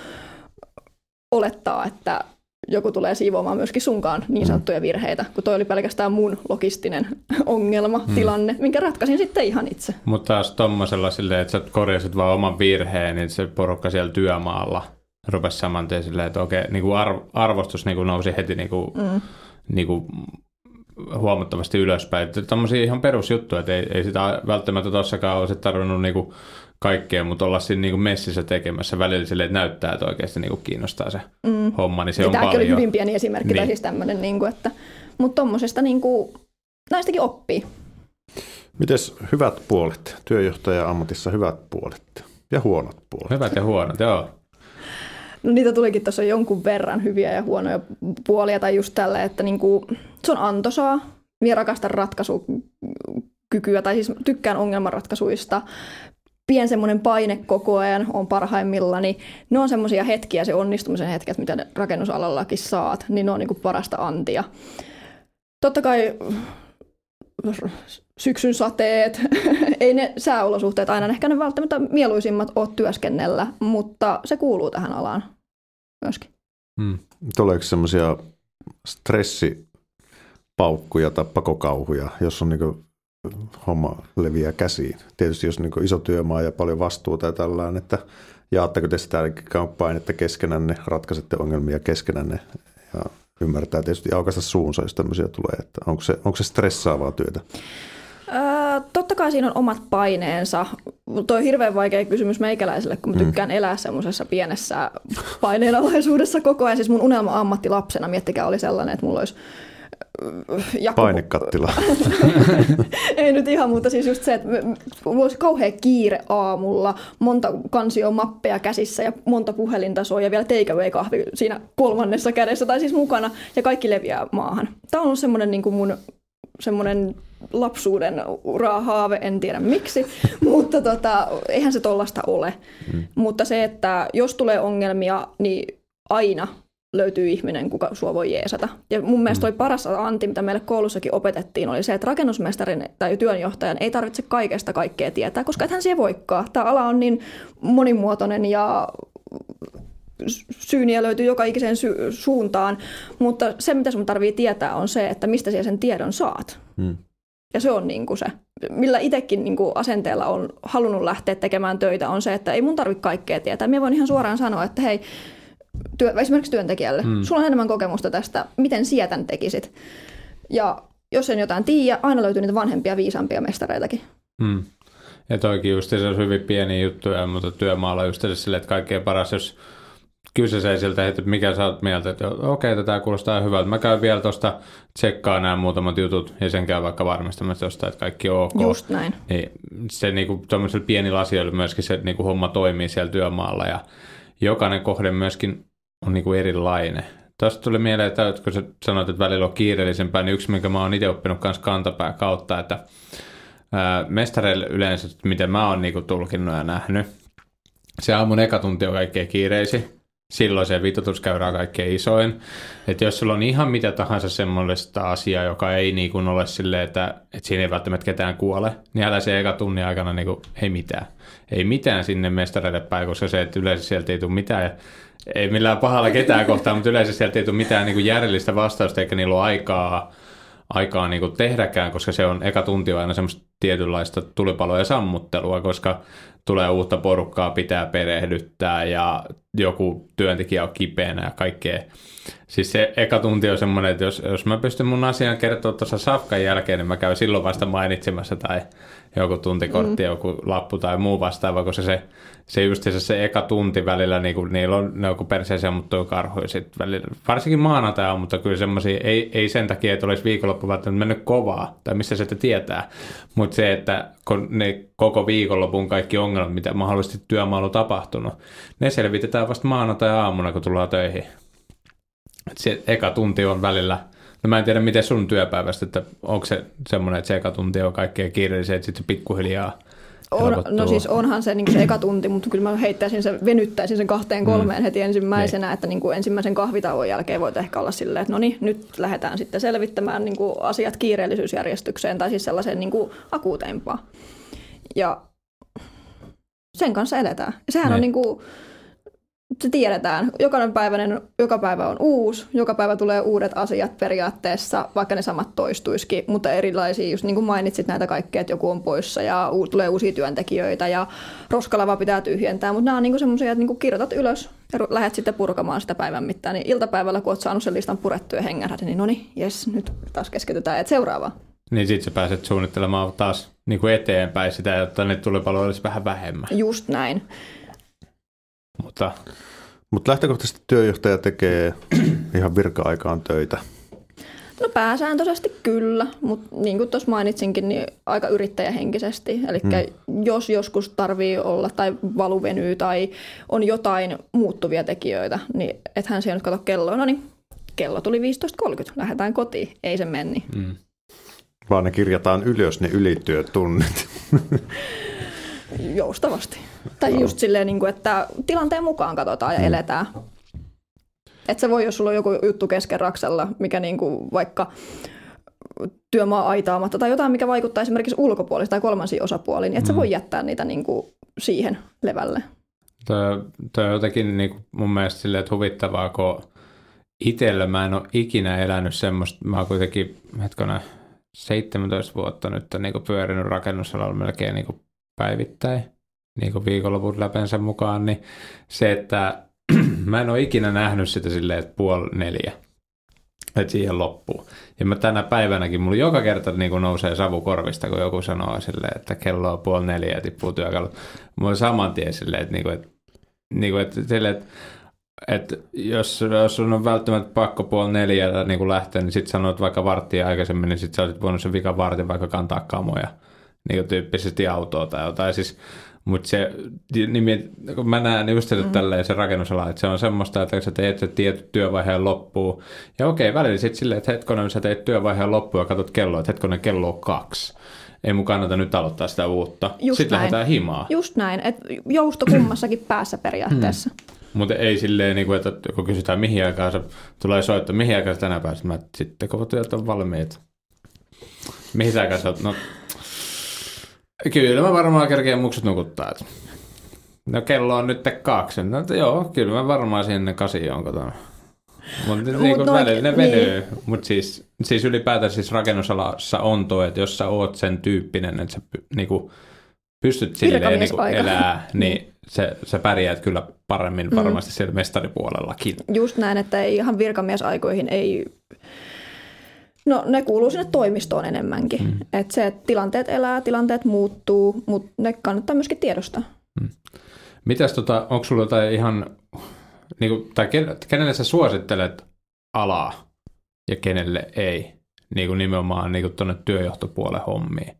olettaa, että joku tulee siivoamaan myöskin sunkaan niin mm. sanottuja virheitä, kun toi oli pelkästään mun logistinen ongelma, mm. tilanne, minkä ratkaisin sitten ihan itse. Mutta taas tuommoisella silleen, että sä korjasit vaan oman virheen, niin se porukka siellä työmaalla rupesi saman tien silleen, että okei, niin kuin arv- arvostus niin kuin nousi heti niin kuin, mm. niin kuin huomattavasti ylöspäin. Tämmöisiä ihan perusjuttuja, että ei, ei sitä välttämättä tuossakaan olisi tarvinnut niin kuin kaikkea, mutta olla siinä niin kuin messissä tekemässä välillä sille, että näyttää, että oikeasti niin kuin kiinnostaa se mm. homma, niin se ja on paljon. oli hyvin pieni esimerkki, niin. tai siis tämmöinen, niin kuin, että, mutta tuommoisesta niin kuin, näistäkin oppii. Mites hyvät puolet, työjohtaja ammatissa hyvät puolet ja huonot puolet? Hyvät ja huonot, joo. No niitä tulikin tuossa jonkun verran hyviä ja huonoja puolia, tai just tällä, että niin kuin, se on antoisaa, minä rakastan ratkaisukykyä, tai siis tykkään ongelmanratkaisuista, pien semmoinen paine koko ajan on parhaimmillani. Ne on semmoisia hetkiä, se onnistumisen hetket, mitä rakennusalallakin saat, niin ne on niin kuin parasta antia. Totta kai syksyn sateet, ei ne sääolosuhteet aina ehkä ne välttämättä mieluisimmat ole työskennellä, mutta se kuuluu tähän alaan myöskin. Hmm. Tuleeko semmoisia stressipaukkuja tai pakokauhuja, jos on niin homma leviää käsiin? Tietysti jos on niin iso työmaa ja paljon vastuuta ja tällainen, että jaatteko te sitä painetta keskenänne, ratkaisette ongelmia keskenänne ja ymmärtää tietysti aukaista suunsa, jos tämmöisiä tulee. Että onko, se, onko se stressaavaa työtä? Öö, totta kai siinä on omat paineensa. Tuo on hirveän vaikea kysymys meikäläiselle, kun mä mm. tykkään mm. elää semmoisessa pienessä paineenalaisuudessa koko ajan. Siis mun unelma ammatti lapsena, miettikää, oli sellainen, että mulla olisi Jakob... Painekattila. Ei nyt ihan, mutta siis just se, että mulla olisi kauhean kiire aamulla, monta kansioa mappeja käsissä ja monta puhelintasoa ja vielä takeaway-kahvi siinä kolmannessa kädessä tai siis mukana ja kaikki leviää maahan. Tämä on ollut semmoinen niin kuin mun semmoinen lapsuuden urahaave, en tiedä miksi, mutta tota, eihän se tollasta ole. Mm. Mutta se, että jos tulee ongelmia, niin aina löytyy ihminen, kuka sua voi jeesata. Ja mun mielestä toi mm. paras anti, mitä meille koulussakin opetettiin, oli se, että rakennusmestarin tai työnjohtajan ei tarvitse kaikesta kaikkea tietää, koska ethän siihen voikaan. Tämä ala on niin monimuotoinen ja syyniä löytyy joka ikiseen sy- suuntaan, mutta se, mitä sun tarvii tietää, on se, että mistä siellä sen tiedon saat. Hmm. Ja se on niin kuin se, millä itsekin niin kuin asenteella on halunnut lähteä tekemään töitä, on se, että ei mun tarvitse kaikkea tietää. Minä voin ihan suoraan sanoa, että hei, työ, esimerkiksi työntekijälle, hmm. sulla on enemmän kokemusta tästä, miten sietän tekisit. Ja jos en jotain tiedä, aina löytyy niitä vanhempia, viisaampia mestareitakin. Hmm. Ja toikin just se on hyvin pieni juttu, mutta työmaalla just silleen, että kaikkein paras, jos kysyisee siltä, että mikä sä oot mieltä, että okei, okay, tämä kuulostaa hyvältä. Mä käyn vielä tuosta tsekkaa nämä muutamat jutut ja sen käy vaikka varmistamassa jostain, että kaikki on ok. Just näin. Niin se niinku, tuommoisella pienillä asioilla myöskin se niinku, homma toimii siellä työmaalla ja jokainen kohde myöskin on niinku erilainen. Tuosta tuli mieleen, että kun sä sanoit, että välillä on kiireellisempää, niin yksi, minkä mä oon itse oppinut kanssa kantapää kautta, että mestareille yleensä, miten mä oon niinku tulkinnut ja nähnyt, se aamun eka tunti on kaikkein kiireisi. Silloin se vitutuskäyrä on kaikkein isoin. Että jos sulla on ihan mitä tahansa semmoista asiaa, joka ei niinku ole silleen, että, että siinä ei välttämättä ketään kuole, niin älä se eka tunnin aikana niinku, ei mitään. Ei mitään sinne mestareille päin, koska se, että yleensä sieltä ei tule mitään ei millään pahalla ketään kohtaan, mutta yleensä sieltä ei tule mitään niin kuin järjellistä vastausta, eikä niillä ole aikaa, aikaa niin kuin tehdäkään, koska se on eka tunti aina semmoista tietynlaista tulipaloja sammuttelua, koska tulee uutta porukkaa, pitää perehdyttää ja joku työntekijä on kipeänä ja kaikkea. Siis se eka tunti on semmoinen, että jos, jos mä pystyn mun asian kertoa tuossa safkan jälkeen, niin mä käyn silloin vasta mainitsemassa tai joku tuntikortti, mm. joku lappu tai muu vastaava, koska se, se just se, eka tunti välillä, niin kuin, niillä on ne joku perseeseen mutta karhuja sit välillä. Varsinkin maanantai mutta kyllä semmoisia, ei, ei sen takia, että olisi viikonloppu välttämättä mennyt kovaa, tai missä se tietää, mutta se, että kun ne koko viikonlopun kaikki ongelmat, mitä mahdollisesti työmaalla on tapahtunut, ne selvitetään vasta maanantai-aamuna, kun tullaan töihin. Et se eka tunti on välillä, no mä en tiedä miten sun työpäivästä, että onko se semmoinen, että se eka tunti on kaikkea kiireellisiä, että sitten se pikkuhiljaa on, no siis onhan se, niin se eka tunti, mutta kyllä mä heittäisin sen, venyttäisin sen kahteen mm. kolmeen mm. heti ensimmäisenä, niin. että niin kuin ensimmäisen kahvitauon jälkeen voit ehkä olla silleen, että no niin, nyt lähdetään sitten selvittämään niin kuin asiat kiireellisyysjärjestykseen tai siis sellaiseen niin kuin akuuteimpaan. Ja sen kanssa eletään. Sehän ne. on niin kuin, niinku se tiedetään. Jokainen päiväinen, joka päivä on uusi, joka päivä tulee uudet asiat periaatteessa, vaikka ne samat toistuisikin, mutta erilaisia, just niin kuin mainitsit näitä kaikkea, että joku on poissa ja u- tulee uusia työntekijöitä ja roskalava pitää tyhjentää, mutta nämä on niin semmoisia, että niin kuin kirjoitat ylös ja lähdet sitten purkamaan sitä päivän mittaan, niin iltapäivällä, kun olet saanut sen listan purettua ja hengähdät, niin no niin, jes, nyt taas keskitytään, että seuraava. Niin sitten sä pääset suunnittelemaan taas niin kuin eteenpäin sitä, jotta ne tulipaloja olisi vähän vähemmän. Just näin. Mutta Mut lähtökohtaisesti työjohtaja tekee ihan virka-aikaan töitä. No pääsääntöisesti kyllä, mutta niin kuin tuossa mainitsinkin, niin aika yrittäjähenkisesti. Eli hmm. jos joskus tarvii olla tai valuvenyy tai on jotain muuttuvia tekijöitä, niin ethän siellä nyt kato kelloa. No niin, kello tuli 15.30, lähdetään kotiin. Ei se menni. Hmm. Vaan ne kirjataan ylös ne ylityötunnit. Joustavasti. Tai just silleen, niin kuin, että tilanteen mukaan katsotaan ja mm. eletään. Että se voi, jos sulla on joku juttu kesken raksella, mikä niin kuin vaikka työmaa aitaamatta tai jotain, mikä vaikuttaa esimerkiksi ulkopuolista tai kolmansiin osapuoliin, niin et mm. sä voi jättää niitä niin kuin siihen levälle. Toi on jotenkin niin kuin mun mielestä silleen, että huvittavaa, kun itsellä mä en ole ikinä elänyt semmoista, mä oon kuitenkin hetkona 17 vuotta nyt niin kuin pyörinyt rakennusalalla melkein niin kuin päivittäin niin viikonlopun läpensä mukaan, niin se, että mä en ole ikinä nähnyt sitä silleen, että puoli neljä, että siihen loppuu. Ja mä tänä päivänäkin, mulla joka kerta niin kuin nousee savu korvista, kun joku sanoo silleen, että kello on puoli neljä ja tippuu työkalut. Mulla on saman tien silleen, että, niin kuin, että, niin kuin, että, silleen, että että jos, jos on välttämättä pakko puoli neljä niin kuin lähteä, niin sitten sanoit vaikka varttia aikaisemmin, niin sitten sä olisit voinut sen vikan vartin vaikka kantaa kamoja niin kuin tyyppisesti autoa tai jotain. Siis mutta se, niin kun mä näen just mm. tälleen se rakennusala, että se on semmoista, että sä teet se tietty työvaiheen loppuun. Ja okei, välillä sitten silleen, että hetkonen sä teet työvaiheen loppuun ja katsot kelloa, että hetkonen kello on kaksi. Ei mun kannata nyt aloittaa sitä uutta. Just sitten näin. lähdetään himaa. Just näin, että jousto kummassakin päässä periaatteessa. Hmm. Mutta ei silleen, niin kuin, että kun kysytään mihin aikaan se tulee soittaa, mihin aikaan se tänä päivänä, mä sitten kun työt on valmiit. Mihin aikaan sä oot, no Kyllä mä varmaan kerkeen muksut nukuttaa. No kello on nyt kaksi. No, joo, kyllä mä varmaan sinne kasi on kotona. Mutta Mut niinku välillä ne niin. venyy. Mutta siis, siis ylipäätään siis rakennusalassa on tuo, että jos sä oot sen tyyppinen, että sä niinku, pystyt silleen niinku elää, niin se, sä pärjäät kyllä paremmin varmasti siellä mestaripuolellakin. Just näin, että ei ihan virkamiesaikoihin ei... No ne kuuluu sinne toimistoon enemmänkin. Mm. Että se, että tilanteet elää, tilanteet muuttuu, mutta ne kannattaa myöskin tiedostaa. Mitäs tota, onko sulla jotain ihan, niinku, tai ken- kenelle sä suosittelet alaa ja kenelle ei? Niinku nimenomaan niinku tuonne työjohtopuolen hommiin.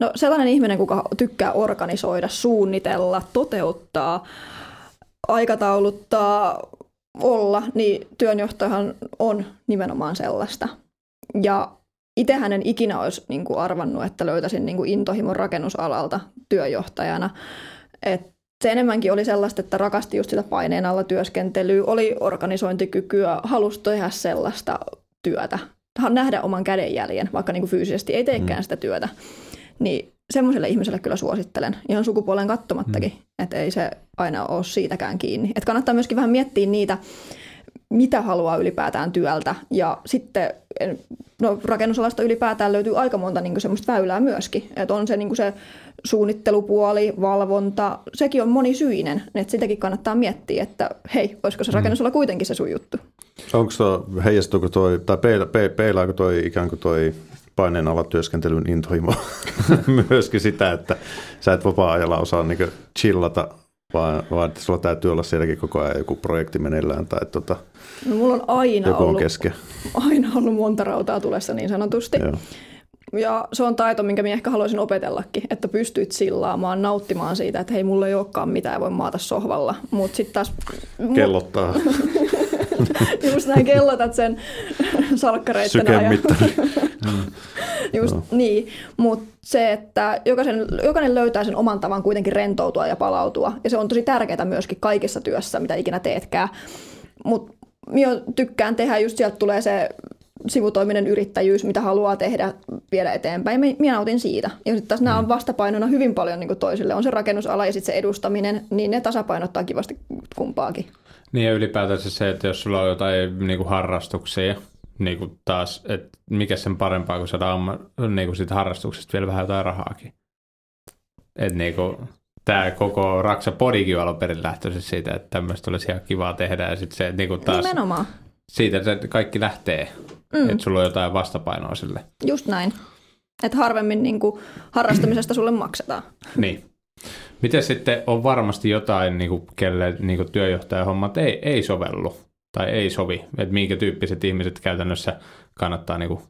No sellainen ihminen, kuka tykkää organisoida, suunnitella, toteuttaa, aikatauluttaa, olla, niin työnjohtajahan on nimenomaan sellaista. Ja itsehän en ikinä olisi niin kuin arvannut, että löytäisin niin kuin intohimon rakennusalalta työjohtajana. Et se enemmänkin oli sellaista, että rakasti just sitä paineen alla työskentelyä, oli organisointikykyä, halusi tehdä sellaista työtä, nähdä oman kädenjäljen, vaikka niin kuin fyysisesti ei teekään sitä työtä. Niin semmoiselle ihmiselle kyllä suosittelen, ihan sukupuolen kattomattakin, mm. että ei se aina ole siitäkään kiinni. Et kannattaa myöskin vähän miettiä niitä, mitä haluaa ylipäätään työltä. Ja sitten en- no, rakennusalasta ylipäätään löytyy aika monta niin semmoista väylää myöskin. Että on se, niin se suunnittelupuoli, valvonta, sekin on monisyinen. Että sitäkin kannattaa miettiä, että hei, olisiko se rakennusala kuitenkin se sun juttu. Onko tuo, heijastuuko toi, tai peila, pe, peilaako toi ikään kuin toi paineen alla työskentelyn intohimo myöskin sitä, että sä et vapaa-ajalla osaa niinku chillata, vaan, vaan että sulla täytyy olla sielläkin koko ajan joku projekti meneillään tai tota, No, mulla on aina joku on ollut, kesken. aina ollut monta rautaa tulessa niin sanotusti. Joo. Ja se on taito, minkä minä ehkä haluaisin opetellakin, että pystyt sillaamaan, nauttimaan siitä, että hei, mulla ei olekaan mitään, voi maata sohvalla. Mutta sitten taas... Kellottaa Just näin kellotat sen salkkareitten ajan. Just Joo. niin, mutta se, että jokaisen, jokainen löytää sen oman tavan kuitenkin rentoutua ja palautua. Ja se on tosi tärkeää myöskin kaikessa työssä, mitä ikinä teetkään. Mutta minä tykkään tehdä, just sieltä tulee se sivutoiminen yrittäjyys, mitä haluaa tehdä, viedä eteenpäin. Minä nautin siitä. Ja sitten taas nämä on vastapainona hyvin paljon niin toisille. On se rakennusala ja sitten se edustaminen, niin ne tasapainottaa kivasti kumpaakin. Niin ja ylipäätään se, että jos sulla on jotain niinku harrastuksia, niinku taas, että mikä sen parempaa, kun saada amma, niinku siitä harrastuksesta vielä vähän jotain rahaakin. Että niinku, tämä koko Raksa Podikin alun perin lähtöisin siitä, että tämmöistä olisi ihan kivaa tehdä ja sitten se niinku taas Nimenomaan. siitä se kaikki lähtee, mm. että sulla on jotain vastapainoa sille. Just näin. Että harvemmin niin kuin, harrastamisesta sulle maksetaan. Niin. Miten sitten on varmasti jotain, niin kuin, kelle niin kuin työjohtajahommat ei, ei sovellu tai ei sovi, että minkä tyyppiset ihmiset käytännössä kannattaa niin kuin,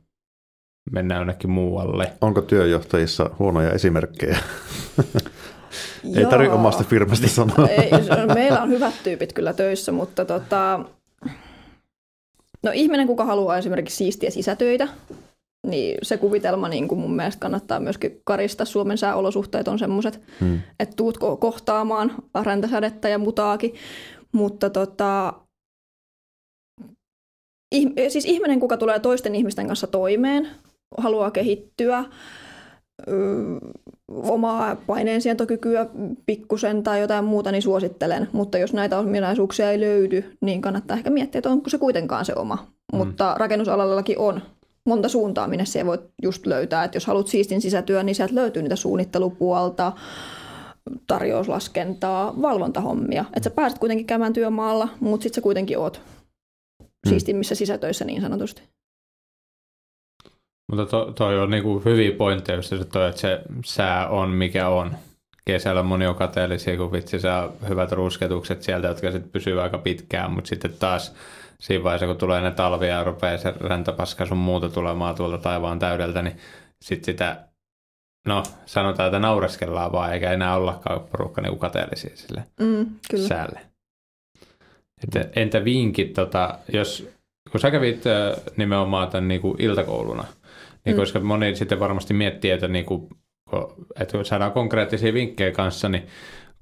mennä jonnekin muualle. Onko työjohtajissa huonoja esimerkkejä? Ei tarvitse omasta firmasta sanoa. Ei, meillä on hyvät tyypit kyllä töissä, mutta tota, no ihminen, kuka haluaa esimerkiksi siistiä sisätöitä, niin se kuvitelma niin kuin mun mielestä kannattaa myöskin karista. Suomen sääolosuhteet on semmoiset, Hmm. että tuut ko- kohtaamaan räntäsadetta ja mutaakin. Mutta tota, ih- siis ihminen, kuka tulee toisten ihmisten kanssa toimeen, haluaa kehittyä, ö, omaa paineensietokykyä pikkusen tai jotain muuta, niin suosittelen. Mutta jos näitä ominaisuuksia ei löydy, niin kannattaa ehkä miettiä, että onko se kuitenkaan se oma. Mm. Mutta rakennusalallakin on monta suuntaa, minne se voit just löytää. Että jos haluat siistin sisätyön, niin sieltä löytyy niitä suunnittelupuolta, tarjouslaskentaa, valvontahommia. Että sä pääset kuitenkin käymään työmaalla, mutta sitten sä kuitenkin oot siistimmissä sisätöissä niin sanotusti. Mutta to, toi on niinku hyviä pointteja, se toi, että se sää on mikä on. Kesällä moni on kateellisia, kun vitsi saa hyvät rusketukset sieltä, jotka sitten pysyy aika pitkään, mutta sitten taas siinä vaiheessa, kun tulee ne talvia ja rupeaa se räntäpaska sun muuta tulemaan tuolta taivaan täydeltä, niin sitten sitä, no sanotaan, että naureskellaan vaan, eikä enää ollakaan porukka niinku kateellisia sille Mm, kyllä. säälle. Että entä vinkit, tota, jos, kun sä kävit nimenomaan tämän niin kuin iltakouluna, niin Mm. koska moni sitten varmasti miettii, että, niin kuin, että kun saadaan konkreettisia vinkkejä kanssa, niin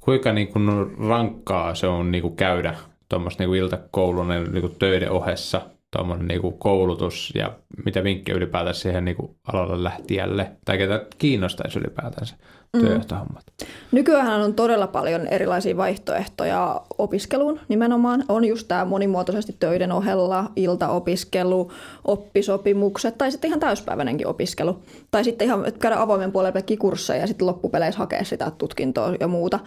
kuinka niin kuin rankkaa se on niin kuin käydä tuommoista niin kuin iltakoulun niin kuin töiden ohessa tuommoinen niinku koulutus ja mitä vinkkejä ylipäätään siihen niinku alalle lähtijälle tai ketä kiinnostaisi ylipäätään se työjohtohommat? Mm. Nykyään on todella paljon erilaisia vaihtoehtoja opiskeluun nimenomaan. On just tämä monimuotoisesti töiden ohella, iltaopiskelu, oppisopimukset tai sitten ihan täyspäiväinenkin opiskelu. Tai sitten ihan käydä avoimen puolelle kursseja ja sitten loppupeleissä hakea sitä tutkintoa ja muuta.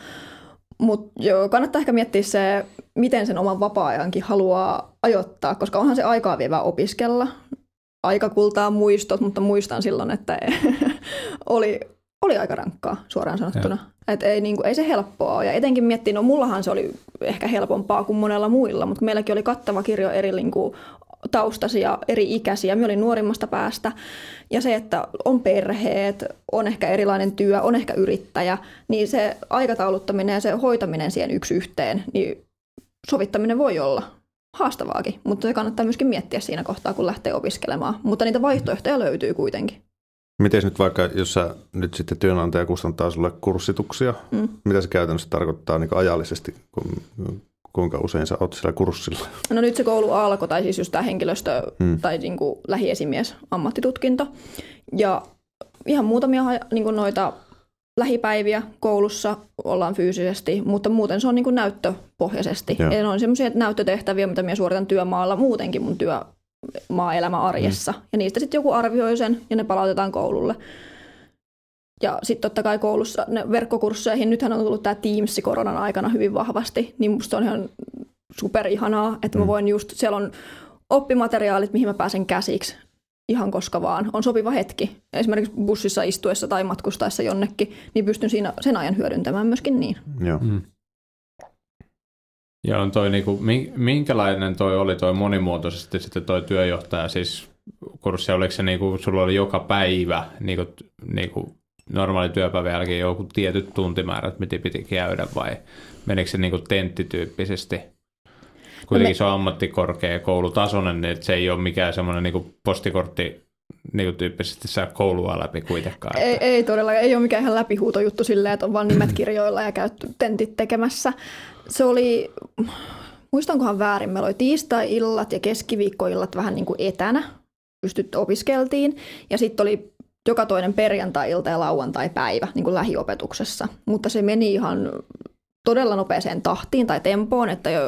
Mutta kannattaa ehkä miettiä se, miten sen oman vapaa-ajankin haluaa ajoittaa, koska onhan se aikaa vievä opiskella. Aika kultaa muistot, mutta muistan silloin, että oli, oli aika rankkaa suoraan sanottuna. Et ei, niin kuin, ei se helppoa ole. Ja etenkin miettii, no mullahan se oli ehkä helpompaa kuin monella muilla, mutta meilläkin oli kattava kirjo eri niin kuin, taustaisia, eri ikäisiä. Minä olin nuorimmasta päästä. Ja se, että on perheet, on ehkä erilainen työ, on ehkä yrittäjä, niin se aikatauluttaminen ja se hoitaminen siihen yksi yhteen, niin sovittaminen voi olla haastavaakin, mutta se kannattaa myöskin miettiä siinä kohtaa, kun lähtee opiskelemaan. Mutta niitä vaihtoehtoja löytyy kuitenkin. Miten nyt vaikka, jos sä nyt sitten työnantaja kustantaa sulle kurssituksia, mm. mitä se käytännössä tarkoittaa niin ajallisesti, kun kuinka usein sä oot siellä kurssilla? No nyt se koulu alkoi, tai siis just tämä henkilöstö hmm. tai niin kuin lähiesimies ammattitutkinto. Ja ihan muutamia niin kuin noita lähipäiviä koulussa ollaan fyysisesti, mutta muuten se on niin kuin näyttöpohjaisesti. Ja ne on semmoisia näyttötehtäviä, mitä minä suoritan työmaalla muutenkin mun työmaa-elämä arjessa. Hmm. Ja niistä sitten joku arvioi sen ja ne palautetaan koululle. Ja sitten totta kai koulussa ne verkkokursseihin, nythän on tullut tämä Teams koronan aikana hyvin vahvasti, niin musta on ihan superihanaa, että mä mm. voin just, siellä on oppimateriaalit, mihin mä pääsen käsiksi ihan koska vaan on sopiva hetki. Esimerkiksi bussissa istuessa tai matkustaessa jonnekin, niin pystyn siinä sen ajan hyödyntämään myöskin niin. Joo. Mm. Ja on toi niinku, minkälainen toi oli toi monimuotoisesti sitten toi työjohtaja, siis kurssi, oliko se niinku, sulla oli joka päivä niinku, niinku normaali työpäivän jälkeen joku tietyt tuntimäärät, mitä piti käydä vai menikö se niin kuin tenttityyppisesti? Kuitenkin no me... se on ammattikorkeakoulutasoinen, niin se ei ole mikään semmoinen niin postikortti niin tyyppisesti saa koulua läpi kuitenkaan. Ei, ei todellakaan, ei ole mikään ihan läpihuutojuttu silleen, että on vain nimet kirjoilla ja käytty tentit tekemässä. Se oli, muistankohan väärin, meillä oli tiistai-illat ja keskiviikkoillat vähän niin kuin etänä, pystyt opiskeltiin. Ja sitten oli joka toinen perjantai-ilta ja lauantai-päivä niin kuin lähiopetuksessa. Mutta se meni ihan todella nopeeseen tahtiin tai tempoon, että jo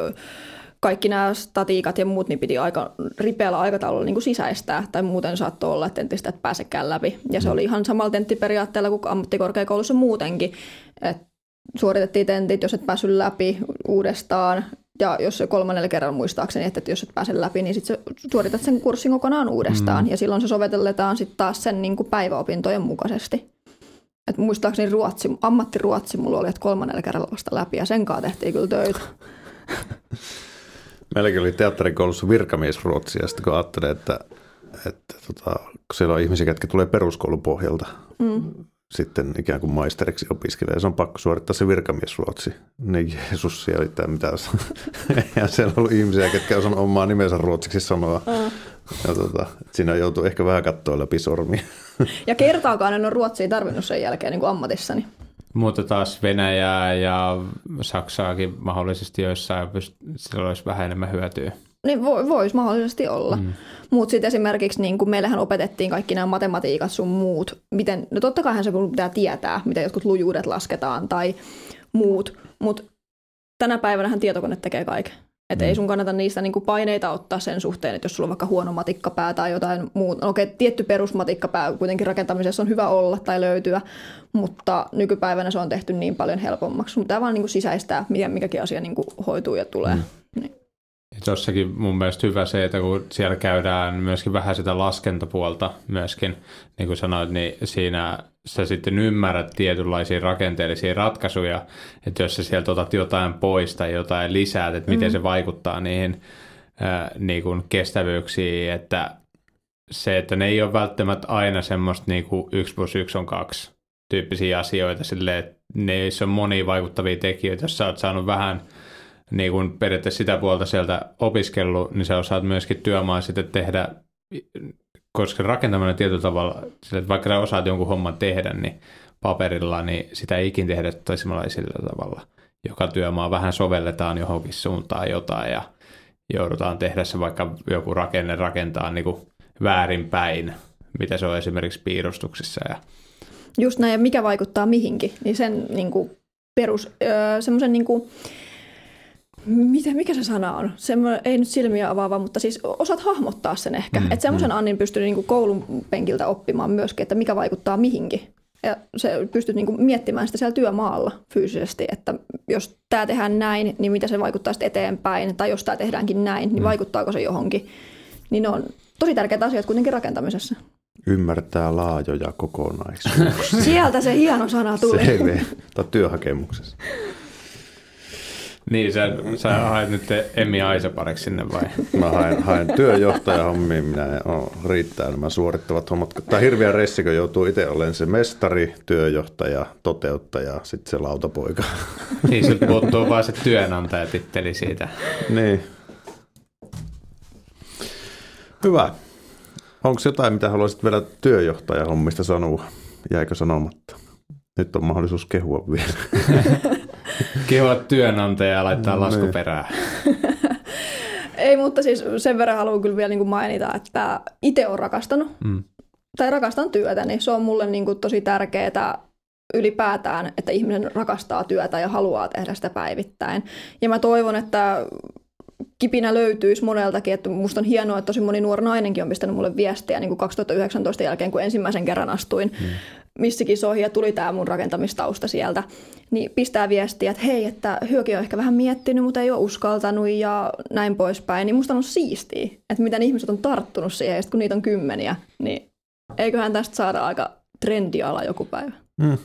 kaikki nämä statiikat ja muut niin piti aika ripeällä aikataululla niin kuin sisäistää, tai muuten saattoi olla, että tentistä et pääsekään läpi. Ja se oli ihan samalla tenttiperiaatteella kuin ammattikorkeakoulussa muutenkin, että suoritettiin tentit, jos et päässyt läpi uudestaan, ja jos se kolmannella kerralla muistaakseni, että jos et pääse läpi, niin sitten suoritat sen kurssin kokonaan uudestaan. Mm. Ja silloin se sovelletaan sitten taas sen niin kuin päiväopintojen mukaisesti. Et muistaakseni ruotsi, ammattiruotsi mulla oli, että kolmannella kerralla vasta läpi, ja sen kanssa tehtiin kyllä töitä. Meilläkin oli teatterikoulussa virkamiesruotsi, ja sitten kun ajattelin, että, että tota, kun siellä on ihmisiä, jotka tulee peruskoulun pohjalta, mm sitten ikään kuin maisteriksi opiskelee. Se on pakko suorittaa se virkamiesruotsi. Niin Jeesus siellä mitä Ja siellä on ollut ihmisiä, ketkä on omaa nimensä ruotsiksi sanoa. Uh. Ja tota, siinä joutuu ehkä vähän katsoa läpi sormia. Ja kertaakaan en ole ruotsia tarvinnut sen jälkeen niin kuin ammatissani. Mutta taas Venäjää ja Saksaakin mahdollisesti joissain sillä olisi vähän enemmän hyötyä. Niin vo, voisi mahdollisesti olla. Mm. Mutta sitten esimerkiksi niin kun meillähän opetettiin kaikki nämä matematiikat sun muut. Miten, no totta kai se pitää tietää, miten jotkut lujuudet lasketaan tai muut. Mutta tänä päivänä tietokone tekee kaiken. Että mm. ei sun kannata niistä niinku paineita ottaa sen suhteen, että jos sulla on vaikka huono matikkapää tai jotain muuta. No okei, tietty perusmatikkapää kuitenkin rakentamisessa on hyvä olla tai löytyä, mutta nykypäivänä se on tehty niin paljon helpommaksi. Mutta tämä vaan niinku sisäistää, miten mikäkin asia niinku hoituu ja tulee. Mm. Tuossakin mun mielestä hyvä se, että kun siellä käydään myöskin vähän sitä laskentapuolta myöskin, niin kuin sanoit, niin siinä sä sitten ymmärrät tietynlaisia rakenteellisia ratkaisuja, että jos sä sieltä otat jotain pois tai jotain lisää, että miten mm. se vaikuttaa niihin äh, niin kuin kestävyyksiin, että se, että ne ei ole välttämättä aina semmoista niin kuin 1 plus 1 on 2 tyyppisiä asioita, silleen, että ne on monia vaikuttavia tekijöitä, jos sä oot saanut vähän – niin kun periaatteessa sitä puolta sieltä opiskellut, niin sä osaat myöskin työmaa sitten tehdä, koska rakentaminen tietyllä tavalla, että vaikka sä osaat jonkun homman tehdä, niin paperilla, niin sitä ei ikin tehdä toisenlaisella tavalla. Joka työmaa vähän sovelletaan johonkin suuntaan jotain ja, joudutaan tehdä se vaikka joku rakenne rakentaa niin kuin väärinpäin, mitä se on esimerkiksi piirustuksissa. Ja... Just näin, ja mikä vaikuttaa mihinkin, niin sen niin kuin perus, öö, semmoisen niin kuin, Miten, mikä se sana on? Semmo, ei nyt silmiä avaava, mutta siis osaat hahmottaa sen ehkä. Mm, että semmoisen mm. Annin pystyy niin koulun penkiltä oppimaan myöskin, että mikä vaikuttaa mihinkin. Ja se pystyt niin kuin miettimään sitä siellä työmaalla fyysisesti, että jos tämä tehdään näin, niin mitä se vaikuttaa sitten eteenpäin, tai jos tämä tehdäänkin näin, niin mm. vaikuttaako se johonkin. Niin ne on tosi tärkeitä asioita kuitenkin rakentamisessa. Ymmärtää laajoja kokonaisuuksia. Sieltä se hieno sana tuli. CV tai työhakemuksessa. Niin, sä, sä haet nyt Emmi Aisapareksi sinne vai? Mä haen, haen hommiin, minä on, riittää nämä suorittavat hommat. Tämä hirveä ressi, kun joutuu itse olemaan se mestari, työjohtaja, toteuttaja, sitten se lautapoika. Niin, se puuttuu vaan se työnantajatitteli siitä. Niin. Hyvä. Onko jotain, mitä haluaisit vielä työjohtajahommista sanoa? Jäikö sanomatta? Nyt on mahdollisuus kehua vielä. Kehua työnantaja ja laittaa no, lasku perään. Ei, mutta siis sen verran haluan kyllä vielä niin kuin mainita, että itse olen rakastanut, mm. tai rakastan työtä, niin se on mulle niin kuin tosi tärkeää ylipäätään, että ihminen rakastaa työtä ja haluaa tehdä sitä päivittäin. Ja mä toivon, että kipinä löytyisi moneltakin, että musta on hienoa, että tosi moni nuori nainenkin on pistänyt mulle viestiä niin kuin 2019 jälkeen, kun ensimmäisen kerran astuin mm. Missikisoihin ja tuli tämä mun rakentamistausta sieltä, niin pistää viestiä, että hei, että hyökin on ehkä vähän miettinyt, mutta ei ole uskaltanut ja näin poispäin, niin musta on siistiä, että miten ihmiset on tarttunut siihen, ja kun niitä on kymmeniä, niin eiköhän tästä saada aika trendiala joku päivä. Mm.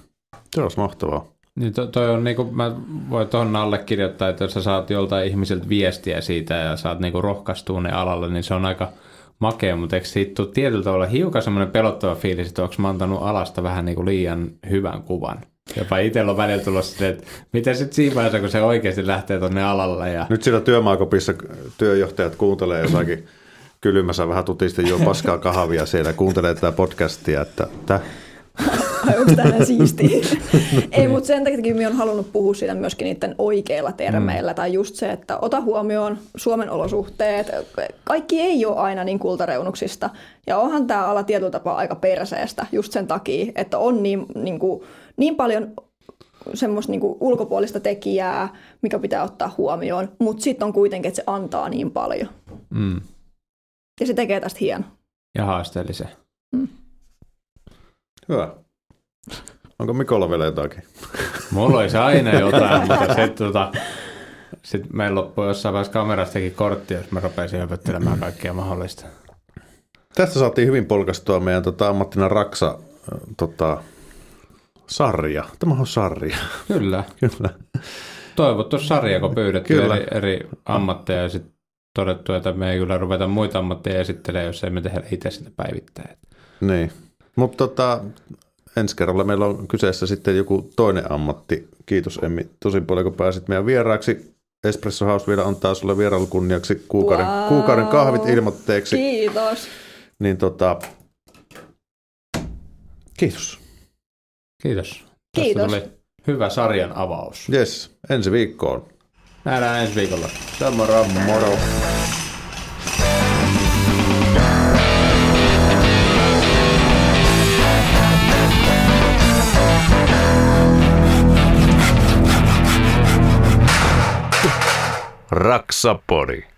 Se olisi mahtavaa. Niin to, toi on niinku, mä voin tuohon allekirjoittaa, että jos sä saat joltain ihmiseltä viestiä siitä ja saat niinku rohkaistua ne alalle, niin se on aika makea, mutta eikö siitä tule tietyllä tavalla hiukan semmoinen pelottava fiilis, että onko mä antanut alasta vähän niinku liian hyvän kuvan? Jopa itsellä on välillä tullut sitä, että miten sitten siinä vaiheessa, kun se oikeasti lähtee tuonne alalle. Ja... Nyt siellä työmaakopissa työjohtajat kuuntelee jossakin kylmässä vähän tutisti jo paskaa kahvia siellä, kuuntelee tätä podcastia, että tä, onko tämä siistiä? Ei, mutta sen takia minä olen halunnut puhua siitä myöskin niiden oikeilla termeillä. Mm. Tai just se, että ota huomioon Suomen olosuhteet. Kaikki ei ole aina niin kultareunuksista. Ja onhan tämä ala tietyllä tapaa aika perseestä just sen takia, että on niin, niin, kuin, niin paljon semmoista niin ulkopuolista tekijää, mikä pitää ottaa huomioon, mutta sitten on kuitenkin, että se antaa niin paljon. Mm. Ja se tekee tästä hieno. Ja haasteellisen. Mm. Hyvä. Onko Mikolla vielä jotakin? Mulla olisi aina jotain, mutta sitten tota, sit meillä loppui jossain vaiheessa kamerastakin kortti, jos mä rupesin höpöttelemään kaikkia mahdollista. Tästä saatiin hyvin polkastua meidän tota, ammattina Raksa tota, sarja. Tämä on sarja. Kyllä. Kyllä. Toivottu sarja, kun pyydetty eri, eri ammatteja ja sitten todettu, että me ei kyllä ruveta muita ammatteja esittelemään, jos emme tehdä itse sitä päivittäin. Niin. Mutta tota, ensi kerralla meillä on kyseessä sitten joku toinen ammatti. Kiitos Emmi tosi paljon, kun pääsit meidän vieraaksi. Espresso House vielä antaa sulle vierailukunniaksi kuukauden, wow. kuukauden kahvit ilmoitteeksi. Kiitos. Niin tota, kiitos. Kiitos. Kiitos. Tästä tuli hyvä sarjan avaus. Yes, ensi viikkoon. Nähdään ensi viikolla. Moro. Moro. Raksapori.